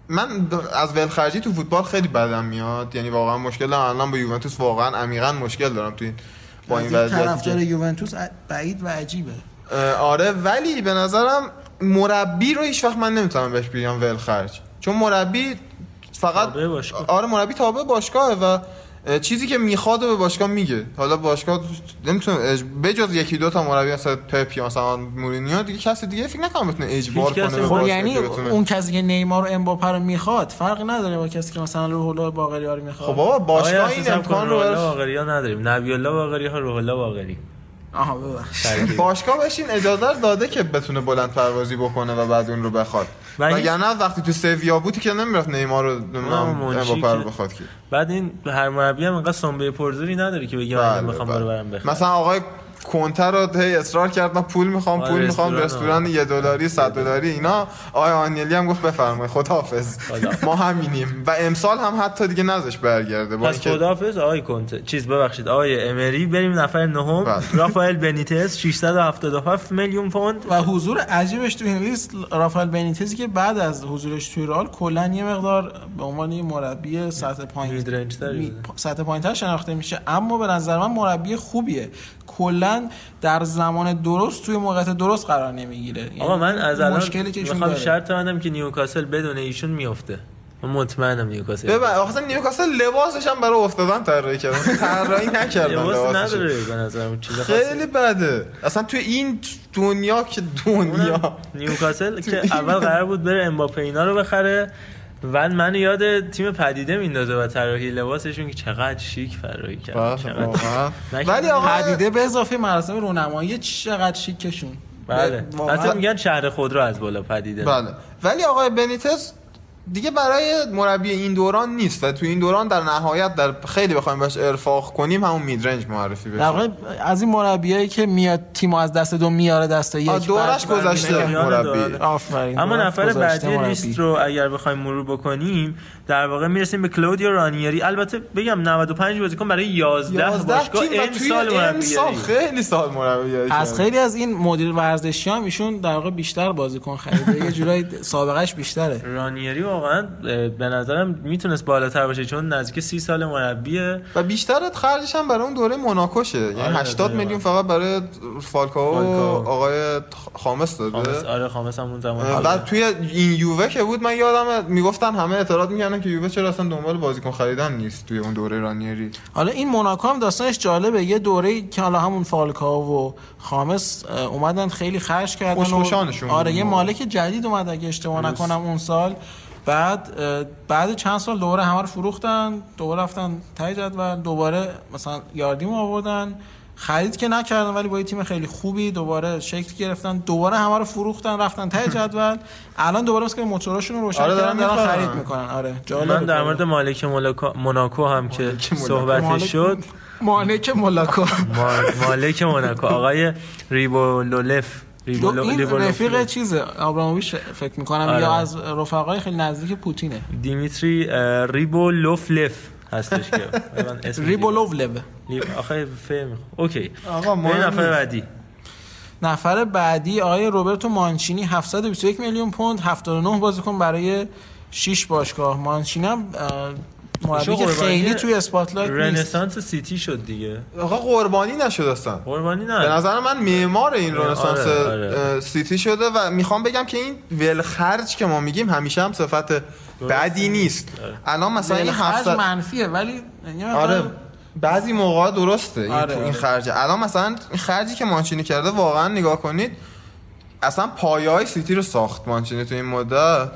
من از ولخرجی تو فوتبال خیلی بدم میاد. یعنی واقعا مشکل دارم. الان با یوونتوس واقعا عمیقا مشکل دارم تو این با این وضعیتی طرفدار یوونتوس بعید و عجیبه. آره ولی به نظرم مربی رو هیچ وقت من نمی‌تونم بهش بگم ولخرج چون مربی فقط. آره مربی تابع باشگاهه و چیزی که می‌خواد و به باشگاه میگه. حالا باشگاه نمی‌تونه اج... بجز یکی دو تا مربی مثلا پپ یا مثلا مورینیو دیگه کسی دیگه فکر نکنم بتونه اجبار کنه خب یعنی. اون کسی که نیمار و امباپه رو می‌خواد فرقی نداره با کسی که مثلا روح الله باقری رو می‌خواد. خب بابا باشگاه این امکان رو باقری ها نداریم. نبی الله باقری ها روح الله باقری. آها ببخش ترکیب. باشگاه بهش این اجازه رو داده که بتونه بلند پروازی بکنه و بعد اون رو بخواد و هیچ- وگرنه وقتی تو سویا بودی که نمی‌رفت نیمار رو رو که- بخواد که بعد این هر مربی هم اینقدر سنبه پرزوری نداره که بگه من بله، می‌خوام بله. برو برم بخرم مثلا آقای کنتر رو هی اصرار کرد من پول می‌خوام آره، پول می‌خوام رستوران، یه دلاری صد دلاری اینا. آقای آنیلی هم گفت بفرمایید خداحافظ. خدا. ما همینیم. و امسال هم حتی دیگه نذاش برگرده. پس خداحافظ آقای کنته. چیز ببخشید آقای امری بریم نفر نهم. بله. رافائل بنیتز 677 میلیون پوند. و حضور عجیبش تو این لیست رافائل بنیتزی که بعد از حضورش توی رئال کلا یه مقدار به عنوان یه مربی سطح پایین. سطح پایینتر شناخته میشه. اما به نظر من مربی خوبیه. کلا در زمان درست توی موقعیت درست قرار نمی‌گیره. آقا من از الان مشکلی که ایشون می‌خوام. شرط بندم که نیوکاسل بدون ایشون میفته من مطمئنم نیوکاسل. ببین آخه نیوکاسل لباسش هم برای افتادن طراحی کردن. طراحی نکردن لباس. نداره به نظرم چیز خاصی. خیلی بده. اصلا تو این دنیا که دنیا. نیوکاسل که اول قرار بود بره امباپه اینا رو بخره. و من یاد تیم پدیده میندازه و طراحی لباسشون که چقدر شیک طراحی کرد بله،. ولی آقا پدیده به اضافه مراسم رونمایی چقدر شیکشون. بله. حتی میگن شهر خود رو از بالا پدیده. بله. ولی آقای بنیتس دیگه برای مربی این دوران نیست و تو این دوران در نهایت در خیلی بخوایم بهش ارفاق کنیم همون میدرنج معرفی بشه. در واقع از این مربیایی که میاد تیمو از دست دو میاره دست یک آه، دورش گذشته مربی. آفرین اما نفر بعدی مربی. لیست رو اگر بخوایم مرور بکنیم در واقع می‌رسیم به کلودیو رانیری. البته بگم 95 بازیکن برای 11 11 باشگاه تیم این سال مربیگری خیلی سال مربیگری از. خیلی از این مدیر ورزشی هم ایشون در واقع بیشتر بازیکن خریده. یه جورایی سابقش بیشتره. رانیری واقعا به نظرم می‌تونست بالاتر باشه چون نزدیک 30 سال مربیه. و بیشتر خرجش هم برای اون دوره موناکوشه. یعنی آره، 80 دقیقاً. میلیون فقط برای فالکاو و فالکاو. آقای خامس داده. خامس آره خامس هم اون زمان و توی این یووه که بود من یادم می‌گفتن همه اعتراض می‌کردن که یووه چرا اصلا دنبال بازیکن خریدن نیست توی اون دوره رانیری. حالا این موناکو هم داستانش جالبه. یه دوره که حالا همون فالکاو و خامس اومدن خیلی خرج کردن و- آره یه. مالک جدید اومد اگه اشتباه نکنم اون سال. بعد بعد چند سال دوباره همه رو فروختن دوباره رفتن تای جدول دوباره مثلا یاردیم آوردن. خرید که نکردن ولی با یه تیم خیلی خوبی دوباره شکل گرفتن. دوباره همه رو فروختن رفتن تای جدول. الان دوباره مثل که موتوراشون رو روشن آره، کردن دارن دارن. خرید می‌کنن. آره جالبه من در. مورد مالک موناکو هم که مالک موناکو. صحبتش مالک- شد. مالک موناکو. ما- مالک موناکو. آقای ریبولولف. ریبولو- این رفیق چیزه؟ آبراموویچ فکر می‌کنم آره. یا از رفقای خیلی نزدیک پوتینه. دیمیتری ریبولوفلف هستش که. لی- آخه فهم okay. آقا مهم نفر. بعدی. نفر بعدی آقای روبرتو مانچینی 721 میلیون پوند 79 بازیکن برای 6 باشگاه. مانچینی هم مربی که خیلی توی spotlight نیست. رنسانس سیتی شد دیگه. آقا قربانی نشد اصلا. قربانی به نه نظر من معمار این رنسانس آره، آره. سیتی شده و می‌خوام بگم که این ول خرج که ما میگیم همیشه هم صفت بدی نیست. الان مثلا این خرج 700 منفیه ولی یعنی آره بعضی موقع درسته این, آره، این آره. خرجه. الان مثلا این خرجی که مانچینی کرده واقعا نگاه کنید اصلا پایه های سیتی رو ساخت مانچینی تو این مدت.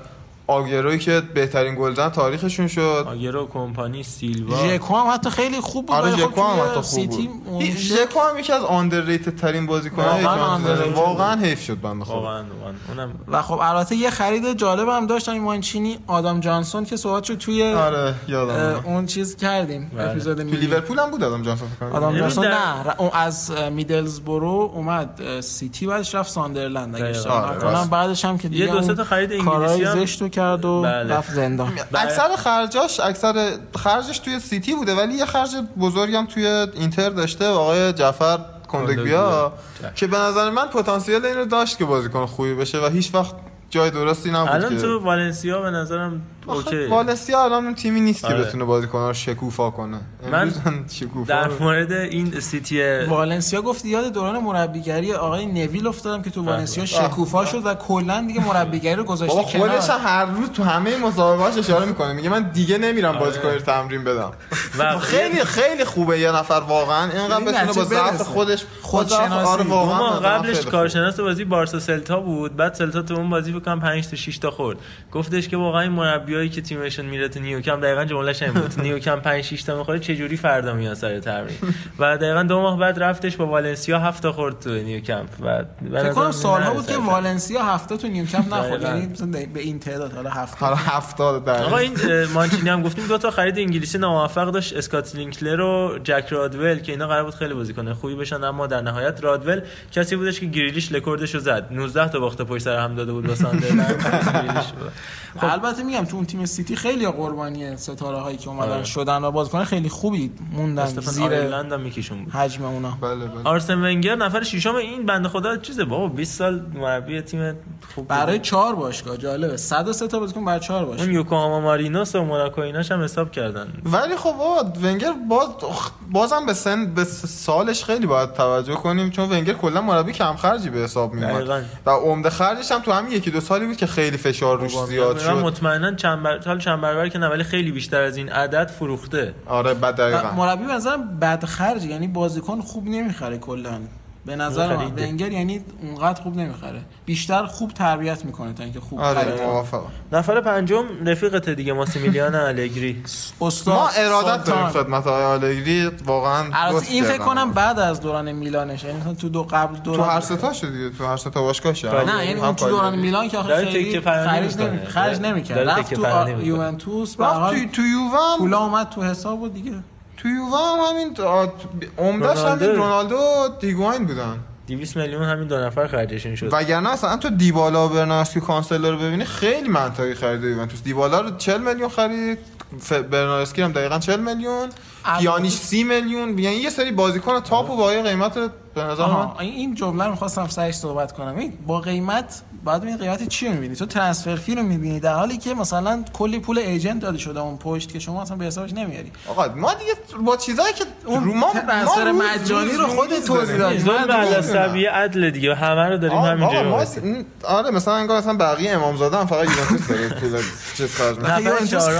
آگروی که بهترین گلزن تاریخشون شد آگرو کمپانی سیلوا ژکو هم حتی خیلی خوب بود آره خب ژکو هم حتی خوب بود ژکو هم یکی از آندرریتد ترین بازیکنایی که واقعاً واقعا حیف شد بنده خدا واقعا واقعاً. اونم و خب البته یه خرید جالب هم داشتن این مانچینی آدام جانسون که صحبت شد توی آره یادم. اون چیز کردیم بله. اپیزود لیورپول هم بود آدم جانسون فکر آدم ببین جانسون نه اون از میدلزبرو اومد سیتی بعدش رفت ساندرلند اگه. اشتباه آره، نکنم. بعدش هم که دیگه یه دو سه تا خرید انگلیسی هم- زشت رو کرد و بله. رفت زندان اکثر خرجاش اکثر خرجش توی سیتی بوده ولی یه خرج بزرگی هم توی اینتر داشته و آقای جعفر کوندوگبیا. که به نظر من پتانسیل این رو داشت که بازیکن خوبی بشه و هیچ وقت جای درستی نبود الان تو والنسیا به نظرم okay. والنسیا الان اون تیمی نیست که آره. بتونه بازیکن‌ها رو شکوفا کنه. من شکوفا. در مورد این سیتی والنسیا گفت یاد دوران مربیگری آقای نویل افتادم که تو والنسیا بله. شکوفا شد و کلا دیگه مربیگری رو گذاشته خودش کنار. هم هر روز تو همه مسابقه‌اش اشاره می‌کنه. میگه من دیگه نمیرم بازیکن رو تمرین بدم. و خیلی خیلی خوبه یه نفر واقعا. اینقدر ببین بتونه با ضعف. خودش خودشناسی. آره دو واقعا قبلش. کارشناس بازی بارسا سلتا بود. بعد سلتا تو اون بازی فکر کنم 5 تا 6 تا خورد. گفتش که واقعا این مربیایی که تیمشون میره تو نیوکمپ دقیقاً جملهش این بود تو نیوکمپ 5 6 تا می‌خوره چه جوری فردا میان سر تمرین و دقیقاً دو ماه بعد رفتش با والنسیا 7 تا خورد تو نیوکمپ و فکر کنم سالها بود که. والنسیا هفت تا تو نیوکمپ نخورد. یعنی مثلا به این تعداد حالا هفت تا حالا 70 دقیقه آقا این مانچینی هم گفتیم دو تا خرید انگلیسی ناموفق داشت اسکات سینکلر و جک رادول که اینا قرار بود خیلی بازیکن خوبی بشن اما در نهایت رادول کسی بودش که گریلیش رکوردش رو زد 19 تا باخت پشت سر هم داده بود با ساندرلند. خب. البته میگم تو اون تیم سیتی خیلی قربانی ستاره هایی که اومدن آره. شدن و بازیکن خیلی خوبی موندن زیر آیرلند هم یکیشون بود. حجم اونا. بله بله. آرسن ونگر نفر ششم این بنده خدا چیزه بابا 20 سال مربی تیم خوب. برای چهار باشگاه جالبه. 103 تا بازیکن برای چهار اون باشگاه یوکوهاما مارینوس و موناکو ایناش هم حساب کردن. ولی خب ونگر باز بازم به سن به سالش خیلی باید توجه کنیم چون ونگر کلا مربی کم خرجی به حساب دقیقاً. و عمده خرجش هم تو همین یکی دو سالی بود که خیلی فشار روش زیاد من شد. مطمئنا چند بر... حال چند برابر که نه ولی خیلی بیشتر از این عدد فروخته. آره بعد دقیقاً. مربی نظرم بد خرج یعنی بازیکن خوب نمی‌خره کلا. به نظر من. ونگر یعنی اونقدر خوب نمی‌خره. بیشتر خوب تربیت می‌کنه تا اینکه خوب آره موافقم. نفر پنجم رفیقت دیگه ماسیمیلیان الگری استاد ما ارادت داریم. خدمت های آلگری واقعا این فکر. کنم بعد از دوران میلانش. یعنی مثلا تو دو قبل تو دوران هر ستا شدی تو هر ستا باشگاه شد نه یعنی اون تو دوران میلان که خیلی خرج. نمی خرج نمی‌کرد. رفت تو. یوونتوس به هر رفت حال تو تو یووه پولا اومد تو حساب بود دیگه. تو یووه هم همین عمدهش رونالدو. همین رونالدو. دیگواین بودن. 200 میلیون همین دو نفر خرجشون شد. وگرنه اصلا تو دیبالا و برنارسکی کانسلر رو ببینی خیلی منطقی خرید یوونتوس. دیبالا رو 40 میلیون خرید ف... برنارسکی هم دقیقا 40 میلیون پیانیش 30 میلیون. یعنی یه سری بازیکن تاپ و با قیمت به نظر من این- جمله رو می‌خواستم سرش صحبت کنم این با قیمت بعد این قیمت چی رو می‌بینی تو ترانسفر فی رو می‌بینی در حالی که مثلا کلی پول ایجنت داده شده اون پشت که شما اصلا به حسابش نمیاری آقا ما دیگه با چیزایی که اون رو ما ترانسفر مجانی رو خودت توضیح داریم. دادی. ظلم. عصبی عدل دیگه همه رو داریم آقا، همینجا آقا، ما می‌رسیم. این- آره مثلا انگار اصلا بقیه امامزاده هم فقط یوونتوس داره پول چیز خرج.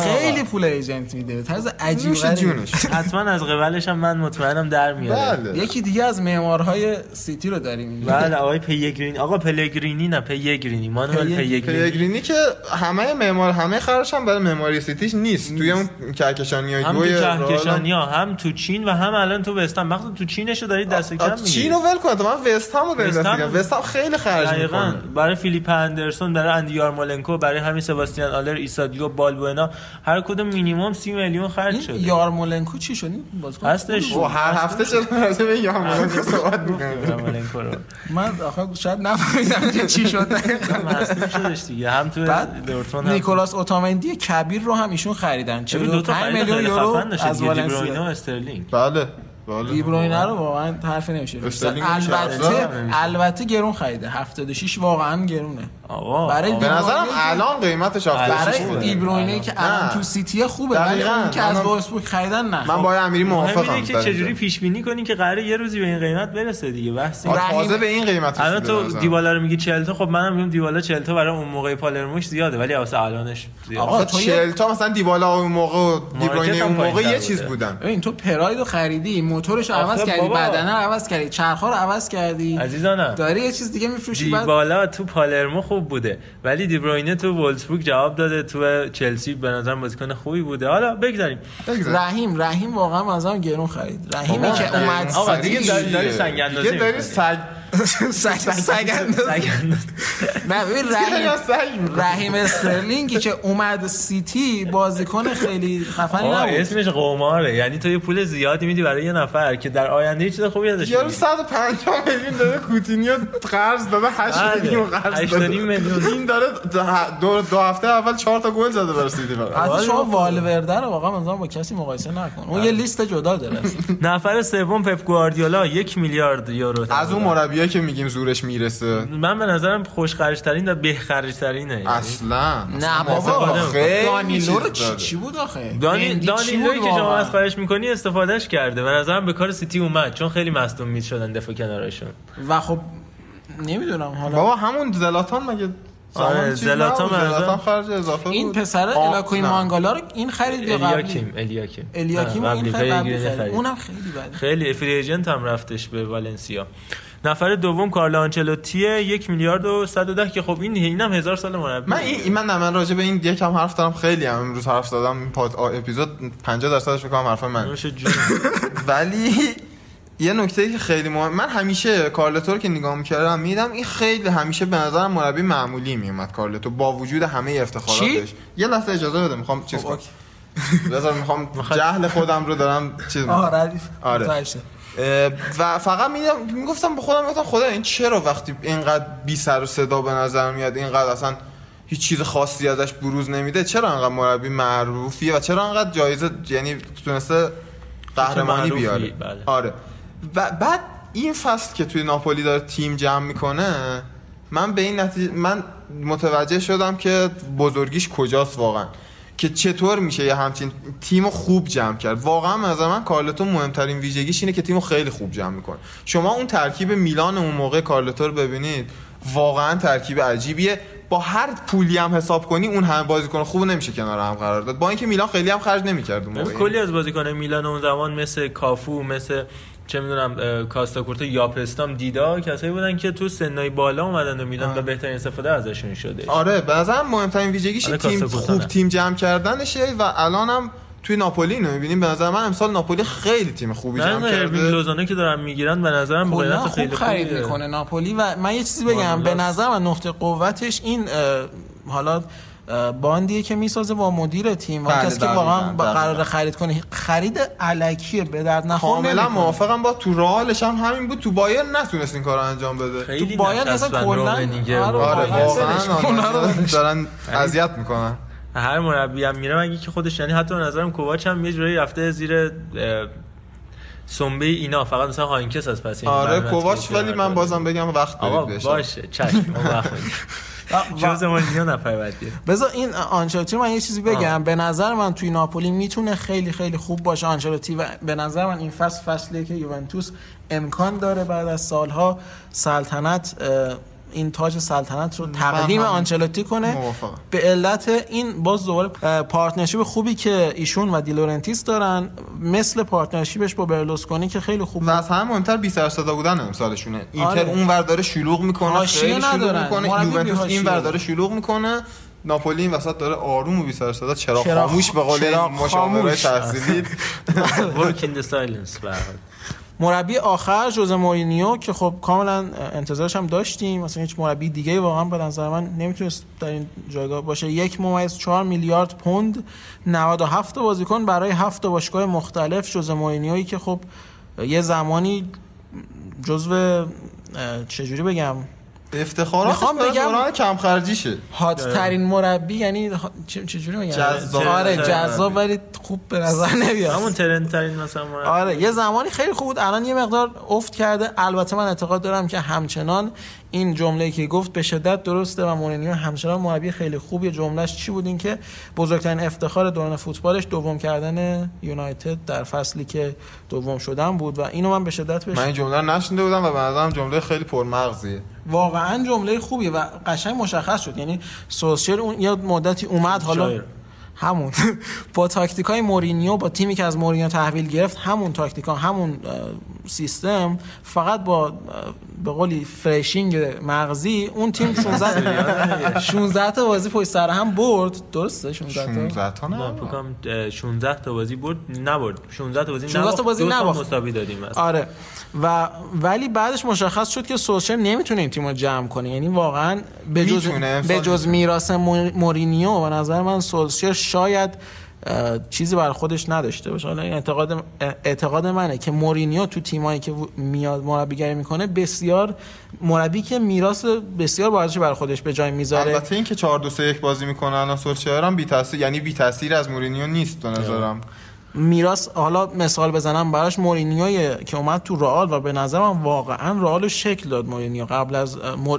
خیلی پول agent میده طرز عجیب نوش غریبی. جونش حتما از قبلش هم من مطمئنم در میاره بله یکی دیگه از معمارهای سیتی رو داریم. بله آقای پیگرینی. آقا پلگرینی نه پیگرینی. مانوئل پیگرینی. پیگرینی که همه معمار همه خرجش هم برای معماری سیتیش نیست. توی اون کهکشانی های هم تو دوی کهکشانی ها هم تو چین و هم الان تو وستهم مخصوصا تو چینش رو دارید دست کم می‌گیرید. چینو ول کن تو من وست هم رو داریم وست دست هم- میگم. وست هم خیلی خرج دقیقاً. می‌کنه برای فیلیپ اندرسون برای اندی یارمولنکو برای همین سباستیان آلر ایسا دیوپ بالبوئنا هر کدوم مینیمم 30 میلیون خرج شده. یارمولنکو چی شد؟ بازیکن هستش. هر هفته چرا راجع به یارمولنکو صحبت می‌کنه. من آخه شاید نفهمیدم که چی شد. مصدوم شدش دیگه. هم تو دورتموند نیکولاس اوتامندی کبیر رو هم ایشون خریدن. ببین دو تا 45 خرید میلیون یورو از والنسیا. استرلینگ. بله بله. دیبروینه رو واقعا حرف نمیشه البته البته گرون خریده. 76 واقعا گرونه. آقا برای. به نظرم الان قیمتش افتادش برای خوبه. دیبروینه که الان. تو سیتی خوبه ولی دقیقاً. اون که از وولفسبورگ خریدن نه من با امیری مهم موافقم اینه که چجوری. پیش بینی کنی که قراره یه روزی به این قیمت برسه دیگه بحث تازه به این قیمت الان تو. دیبالا رو میگی 40 تا خب منم میگم دیبالا 40 تا برای اون موقع پالرموش زیاده ولی واسه الانش زیاده آقا، آقا تو یه- چهل تا مثلا دیبالا اون موقع و دیبروینه اون موقع یه. چیز بودن ببین تو پراید رو خریدی موتورش رو آخه عوض کردی. بدنه رو عوض کردی چرخ رو عوض کردی عزیزانم داری یه چیز دیگه میفروشی بعد دیبالا تو پالرمو خوب بوده. ولی دیبروینه تو وولسبورگ جواب داده. تو چلسی به نظر بازیکن خوبی بوده. حالا بگذاریم. بگذار. رحیم رحیم واقعا از هم گرون خرید. رحیمی که اومد آقا دیگه داری- داری سنگ اندازی. سگ. نه ببین رحیم. رحیم استرلینگی که اومد سیتی بازیکن خیلی خفنی نبود اسمش قماره یعنی تو یه پول زیادی میدی برای یه نفر که در آینده چیز خوبی ازش یارو می‌گیری. 150 میلیون داده کوتینیو قرض داده 8 بله. میلیون قرض داده میلیون. این داره دو, دو هفته اول 4 تا گل زده برای سیتی فقط حتی شما والورده رو واقعا مثلا با کسی مقایسه نکن اون یه لیست جدا داره. نفر سوم پپ گواردیولا یک میلیارد یورو از اون مربیایی که میگیم زورش می‌رسه. من به نظرم خوش خرجترین و به خرجترینه اصلا. نه بابا دانیلو رو چی. چی بود آخه؟ دانی بود که شما؟ از خواهش می‌کنی استفادهش کرده. به نظرم به کار سیتی اومد چون خیلی مصدوم می شدن دفاع کنارشون. و خب نمی‌دونم حالا بابا همون زلاتان مگه آره،. به نظر- زلاتان خرج اضافه این پسر الاکوی. مانگالا رو این خرید یا قبلی. الیاکیم الیاکیم. این خرید. اونم خیلی بده. خیلی فری ایجنت هم رفتش به والنسیا. نفر دوم کارلو آنچلوتیه یک میلیارد و 110 که خب این اینم هزار سال مربی. من این من نه من راجع به این یکم حرف دارم. خیلی هم امروز حرف زدم. پاد اپیزود 50 درصدش فکر کنم حرف من. ولی یه نکته که خیلی مهم من همیشه کارلتو رو که نگاه می‌کردم میدم این خیلی همیشه به نظرم مربی معمولی میومد کارلتو با وجود همه افتخاراتش. یه لحظه اجازه بده می‌خوام چیز خب، کنم. اوکی. بذار می‌خوام جهل خودم رو دارم چیز آره. اه، و فقط میدم می‌گفتم به خودم گفتم خدا این چرا وقتی اینقدر بی سر و صدا به نظر میاد اینقدر اصلا هیچ چیز خاصی ازش بروز نمیده چرا انقدر مربی معروفیه و چرا انقدر جایزه یعنی تونسته قهرمانی بیاره؟ بله. آره. و بعد این فصل که توی ناپولی داره تیم جمع می‌کنه من به این نتیجه من متوجه شدم که بزرگیش کجاست واقعا. که چطور میشه یه همچین تیم خوب جمع کرد؟ واقعا از من کارلتو مهمترین ویژگیش اینه که تیم خیلی خوب جمع می‌کنه. شما اون ترکیب میلان اون موقع کارلتو رو ببینید واقعا ترکیب عجیبیه. با هر پولی هم حساب کنی اون همه بازیکن خوب نمیشه کنار هم قرار داد. با اینکه میلان خیلی هم خرج نمی‌کرد اون موقع. کلی از بازیکن میلان اون زمان مثل کافو مثل چه می‌دونم کاستاکورتا یاپرستام دیدا کسایی بودن که تو سنای بالا اومدن و میلان و بهترین استفاده ازشون شده آره نظرم مهمترین ویژگیش آره، تیم کاستا خوب. تیم جمع کردنشه و الانم توی ناپولی اینو می‌بینیم به نظر من امسال ناپولی خیلی تیم خوبی جمع کرده لوزانو که دارن می‌گیرن به نظرم خوب خیلی خرید خوبیه. می‌کنه ناپولی و من یه چیزی بگم. به نظر من نقطه قوتش این حالا باندیه که می‌سازه با مدیر تیم. و بله، کسی که واقعا. قرار خرید کنه خرید علکیه به درد نخور کاملا. موافقم. با تو رئالش هم همین بود. تو بایر نتونست این کارو انجام بده. تو نچسبن اصلا کلا-. آره، آره. دارن اذیت می‌کنن. هر مربی هم میره مگه که خودش یعنی حتی به نظرم کوواچ هم یه جوری رفته زیر سنبه اینا. فقط مثلا هاینکس از پس این آره کوواچ ولی من بازم بگم وقت بدید باشه چشم ژوزه مورینیو نفر بعدیه بذار این آنچلوتی من یه چیزی بگم. به نظر من توی ناپولی می‌تونه خیلی خیلی خوب باشه. آنچلوتی و به نظر من این فصل فصلیه که یوونتوس امکان داره بعد از سالها سلطنت این تاج سلطنت رو تقدیم آنچلوتی کنه موافقم. به علت این باز دوباره partnership خوبی که ایشون و دیلورنتیس دارن مثل partnership ش با برلوسکونی که خیلی خوب و از همه مهمتر بی سر صدا بودن امسالشونه اینتر آره. اون ور داره شلوغ می‌کنه خیلی شلوغ ندارن. می‌کنه یوونتوس. این ور داره شلوغ می‌کنه ناپولی این وسط داره آروم و بی سر صدا چرا چراغ- خاموش به قول مشاوره. تحصیلی the silence به. مربی آخر جوز مورینیو که خب کاملا انتظارش هم داشتیم. مثلا هیچ مربی دیگه واقعا به نظر من نمی‌تونست در این جایگاه باشه. یک ممیز 4 میلیارد پوند 97 تا بازیکن برای هفت باشگاه مختلف جوز مورینیویی که خب یه زمانی جزو چجوری بگم؟ افتخارات می‌خوام بگم- دوران کم خرجیشه هات ترین مربی یعنی چه- چجوری میگم جذاب. آره جذاب ولی خوب به نظر نمیاد. همون ترند ترین مثلا مربی. آره یه زمانی خیلی خوب بود. الان یه مقدار افت کرده. البته من اعتقاد دارم که همچنان این جمله که گفت به شدت درسته و مورینیو همچنان مربی خیلی خوبی جملهش چی بود؟ این که بزرگترین افتخار دوران فوتبالش دوم کردن یونایتد در فصلی که دوم شدن بود و اینو من به شدت بهش من این جمله نشنیده بودم و به نظرم جمله خیلی پرمغزیه. واقعا جمله خوبیه و قشنگ مشخص شد. یعنی سولشر اون یه مدتی اومد حالا شایر. همون. با تاکتیک های مورینیو با تیمی که از مورینیو تحویل گرفت همون تاکتیکا همون سیستم فقط با به قولی refreshing مغزی اون تیم 16 16 تا بازی پشت سر هم برد. درسته 16 تا؟ 16 تا نه. فکر کنم اه، 16 تا بازی برد نبرد. 16 تا بازی 16 تا بازی نباخت. مساوی دادیم اصلا. آره. و ولی بعدش مشخص شد که سولشر نمی‌تونه این تیم رو جمع کنه. یعنی واقعا به جز به جز. میراث مور- مورینیو به نظر من سولشر شاید چیزی بر خودش نداشته باشه. حالا این اعتقاد اعتقاد منه که مورینیو تو تیمایی که میاد مربیگری می‌کنه بسیار مربی که میراث بسیار با بر خودش به جای می‌ذاره. البته این که 4 2 3 1 بازی می‌کنه الان سولشایر هم بی تاثیر یعنی بی تاثیر از مورینیو نیست به نظرم. میراث حالا مثال بزنم براش مورینیو که اومد تو رئال و به نظرم واقعا رئال شکل داد مورینیو قبل از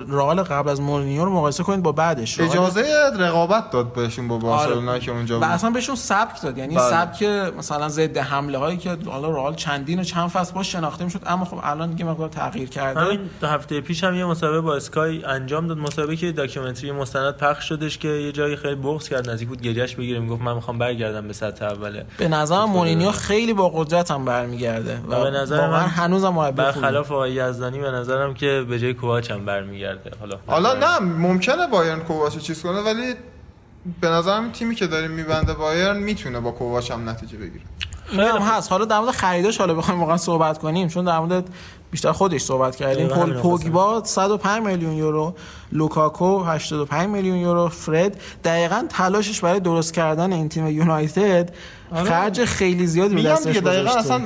رئال قبل از مورینیو رو مقایسه کنید با بعدش. اجازه رقابت داد بهشون با بارسلونا آره. که اونجا بود. و اصلا بهشون سبک داد. یعنی بله. سبک مثلا ضد حمله هایی که حالا رئال چندین و چند فصل باش شناخته می‌شد اما خب الان دیگه مقدار تغییر کرده. همین هفته پیش هم یه مسابقه با اسکای انجام داد. مسابقه که documentary مستند پخش شدش که یه جایی خیلی بغض کرد. نزدیک بود گریش بگیره. می‌گفت من می‌خوام برگردم به سطح اوله. به نظر مورینیو خیلی با قدرت هم برمیگرده و به نظر من هنوز هم مربی برخلاف آقای یزدانی به نظرم که به جای کوواچ هم برمیگرده. حالا حالا نه ممکنه بایرن کوواچ چیز کنه ولی به نظرم تیمی که داریم میبنده بایرن می‌تونه با کوواچ هم نتیجه بگیره. خیلی هست. حالا در مورد خریداش حالا بخوایم واقعا صحبت کنیم چون در مورد بیشتر خودش صحبت کردیم. پول پوگبا 105 میلیون یورو. لوکاکو 85 میلیون یورو. فرد دقیقا تلاشش برای درست کردن این تیم یونایتد آره. خرج خیلی زیادی به دستش دیگه دقیقاً اصلا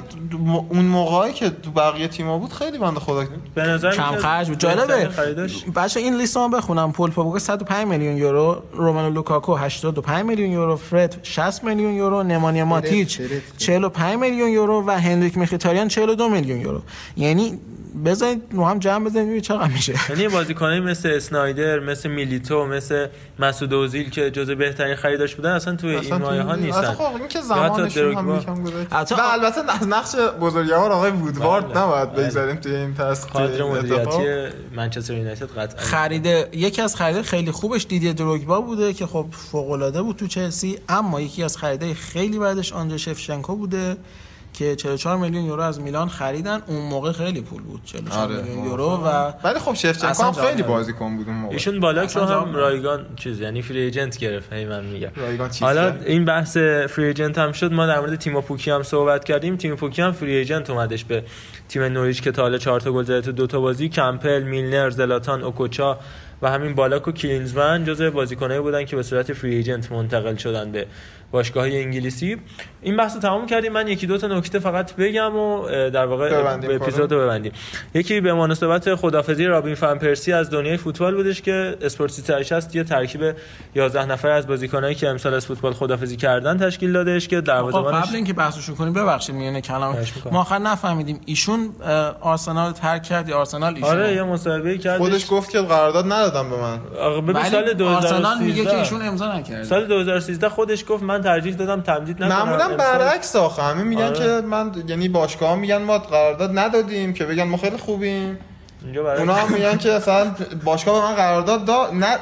اون موقعی که تو بقیه تیم‌ها بود خیلی بنده خدا به نظر کم خرج بود. جالبه. بچا این لیستو بخونم. پول پوگبا 105 میلیون یورو. رومانو لوکاکو 85 میلیون یورو. فرد 60 میلیون یورو. نمانیا ماتیچ 45 میلیون یورو. و هنریک میخیتاریان 42 میلیون یورو. یعنی بزنید رو هم جمع بزنید ببینید چقدر میشه. یعنی بازیکنایی مثل اسنایدر مثل میلیتو مثل مسعود اوزیل که جزء بهترین خریداش بودن اصلا توی این مایه ها نیستن. اصلا خب این که زمانشون هم یکم گذشته و البته از نقش بزرگوار آقای وودوارد بله. نباید بله. بگذاریم توی این تست کادر مدیریتی منچستر یونایتد قطعا. خریده یکی از خرید خیلی خوبش دیدی دروگبا بوده که خب فوق العاده بود تو چلسی اما یکی از خریده خیلی بعدش آنجا شفشنکو بوده. که 44 میلیون یورو از میلان خریدن اون موقع خیلی پول بود 44 آره. میلیون یورو و ولی خب شفچنکو هم خیلی بازیکن بود. اون موقع. ایشون بالاک رو هم؟ رایگان چیز یعنی free agent گرفت هی من میگم. رایگان چیز حالا این بحث free agent هم شد ما در مورد تیم پوکی هم صحبت کردیم. تیم پوکی هم free agent اومدش به تیم نوریچ که تا حالا 4 تا گل زده تو دو تا بازی کمپل میلنر زلاتان اوکوچا و همین بالاک و کلینزمن جزء بازیکنایی بودن که به صورت free agent منتقل شدن به باشگاه انگلیسی. این بحث رو تمام کردیم. من یکی دو تا نکته فقط بگم و در واقع به اپیزود رو ببندیم. یکی به مناسبت خدافظی رابین فان پرسی از دنیای فوتبال بودش که اسپورتی تاریش هست یه ترکیب 11 نفر از بازیکنایی که امسال از فوتبال خدافظی کردن تشکیل دادش که دروازه‌بانش قبل اینکه بحثشو کنیم ببخشید میونه کلام. ما آخر نفهمیدیم ایشون آرسنال ترک کرد یا آرسنال ایشون؟ آره یه مصاحبه کرد خودش گفت که قرارداد ندادم به من. ببین سال 2013 میگه که ایشون امضا نکرد سال 2013 خودش گفت من ترجیح دادم تمدید نکنم. معمولا برعکس آخه. همه میگن آره. که من یعنی باشگاه میگن ما قرارداد ندادیم که بگن ما خیلی خوبیم. اونا هم میگن که اصلا باشگاه به من قرارداد داد نه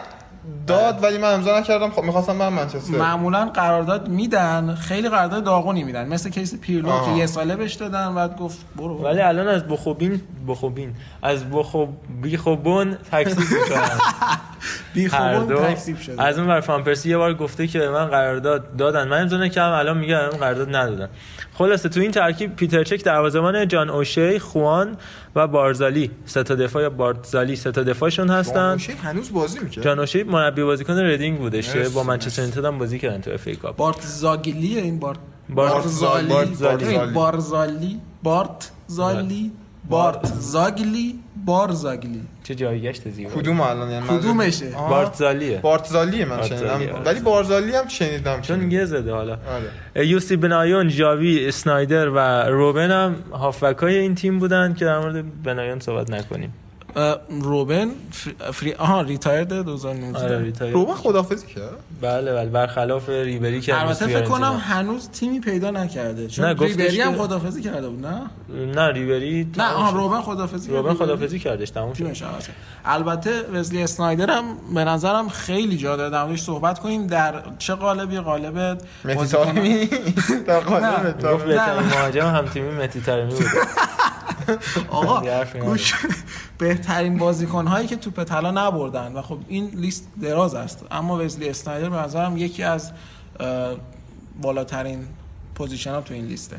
داد ولی من امضا نکردم. خب می‌خواستم من منچستر. معمولا قرارداد میدن خیلی قرارداد داغونی میدن. مثل کیس پیرلو که یه ساله بهش دادن بعد گفت برو. ولی الان از بخوبین بخوبین. از بخوب بیخوبون تکسیب می‌کنن بیخوبون تکسیب شده. از اون فان پرسی یه بار گفته که من قرارداد دادن. من امضا نکردم الان میگه قرارداد ندادن. خلاصه تو این ترکیب پیتر چک دروازه‌بان جان اوشی خوان و بارزالی. سه تا دفاع یا بارزالی سه تا دفاعشون هستن. هنوز بازی می‌کنه جان اوشی مربی بازیکن ردینگ بودش با منچستر یونایتد هم بازی کردن تو FA Cup. بارتزاگلی این بارت بارتزالی بارزالی بارتزالی بارتزاگلی بارزاگلی. چه جایی گشت زیبا؟ کدوم الان؟ یعنی کدومشه. بارتزالیه. بارتزالیه من شنیدم. ولی بارزالی هم شنیدم چون یه زده حالا. آره. یوسی بنایون جاوی اسنایدر و روبن هم هافبک این تیم بودن که در مورد بنایون صحبت نکنیم. روبن free آها retire 2019 آره روبن خدافظی کرد؟ بله بله برخلاف ریبری که البته فکر کنم هنوز تیمی پیدا نکرده چون نه ریبری هم خدافظی کرده بود نه؟ نه ریبری نه آها روبن خدافظی روبن خدافظی کردش تموم شد. البته وزلی اسنایدر هم به نظرم خیلی جا داره در صحبت کنیم در چه قالبی؟ قالب متی در قالب مهاجم هم تیمی مهدی طارمی بود آقا گوش بهترین بازیکن هایی که توپ طلا نبردن. و خب این لیست دراز است. اما وزلی اسنایدر به نظرم یکی از بالاترین position ها تو این لیسته.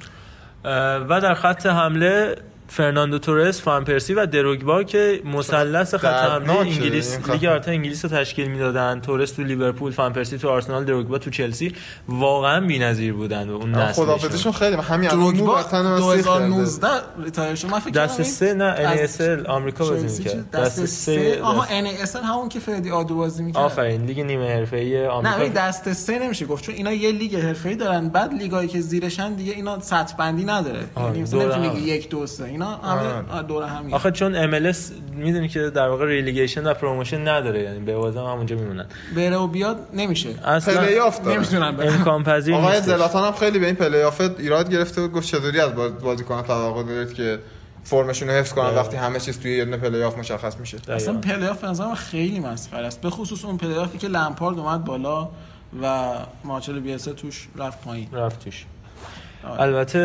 و در خط حمله فرناندو تورس، فان پرسی و دروگبا که مثلث خط حمله انگلیس. لیگ برتر انگلیس رو تشکیل می‌دادن. تورس تو لیورپول فان پرسی تو آرسنال دروگبا تو چلسی. واقعا بی‌نظیر بودن و اون نسلشون. خدافظیشون خیلی همین دروگبا مو به تن من سیخ کرده. 2019 retire شد من فکر دسته سه نه NASL آمریکا بازی می‌کرد؟ دسته سه آها NASL همون که فردی آدو بازی می‌کرد. آفرین لیگ نیمه حرفه‌ای نه آمریکا ولی دسته سه نمیشه گفت. چون اینا یه لیگ حرفه‌ای دارن. بعد لیگایی که زیرشن دیگه اینا سطح بندی نداره. یعنی مثلا نمی‌تونی یک دو سه. اینا همه دوره هم آخه چون MLS می‌دونی که در واقع relegation و promotion نداره یعنی به واسه همونجا میمونن بره و بیاد نمیشه اصلا پلی آف داره. نمی‌تونن امکان پذیر آقای. زلاتان هم خیلی به این پلی آف ایراد گرفته بود گفت چطوری از باز- بازیکن توقع دارید که فرمشون رو حفظ کنن بله. وقتی همه چیز توی یه دونه پلی آف مشخص میشه اصلا دقیقاً. پلی آف به نظرم خیلی مسخره است به خصوص اون پلی آفی که لمپارد اومد بالا و مارچلو بیلسا توش رفت پایین رفت توش آره. البته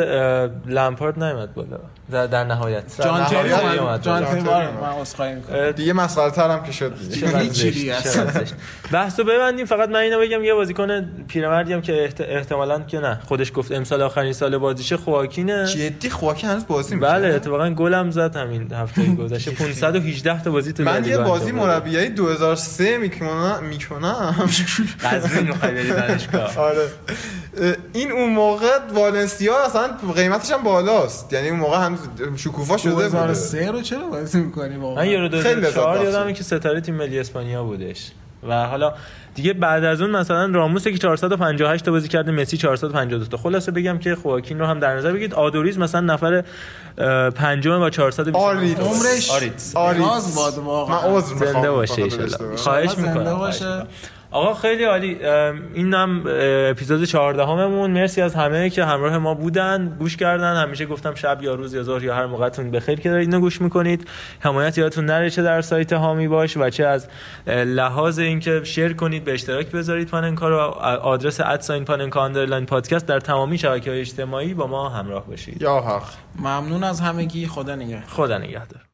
لمپارد نیومد بالا در, در نهایت. جان تری اومد. جان تری. من عذرخواهی می‌کنم. دیگه مسخره تر هم که شد دیگه. چقدر اصلا. زشت. بحث رو ببندیم. فقط من اینو بگم یه بازیکن پیرمردی هم که احت... احتمالاً که نه. خودش گفت امسال آخرین سال بازیشه خواکینه. جدی خواکی هنوز بازی میشه؟ بله اتفاقا گلم زد همین هفته گذشته. 518 تا بازی تو من یه بازی. مربیایی 2003 می‌کنم می‌کنم. قزوین می‌خوای بری دانشگاه. آره. این اون موقع والنسیا اصلا قیمتش هم بالاست. یعنی اون موقع هم شکوفا شده بوده. 2003 رو چرا بازی می‌کنی من واقعا؟ یورو خیلی لذت 2004 بخشه. یادمه که ستاره تیم ملی اسپانیا بودش. و حالا دیگه بعد از اون مثلا راموس که 458 تا بازی کرده مسی 452 تا. خلاصه بگم که خواکین رو هم در نظر بگیرید. آدوریز مثلا نفر پنجم با 420 آریتس. عمرش. راز باد واقعا. من عذر می‌خوام. زنده باشه اشتباه. خواهش زنده می‌کنم. باشه. آقا خیلی عالی. اینم اپیزود 14 هممون مرسی از همه که همراه ما بودن. گوش کردن. همیشه گفتم شب یا روز یا ظهر یا هر موقعتون بخیر که دارید اینو گوش می‌کنید. حمایت یادتون نره چه در سایت حامی باش و چه از لحاظ اینکه share کنید به اشتراک بذارید پاننکا رو آدرس at sign پاننکا underline پادکست در تمامی شبکه های اجتماعی با ما همراه باشید. یا حق. ممنون از همگی. خدا نگهدار. خدا نگهدار.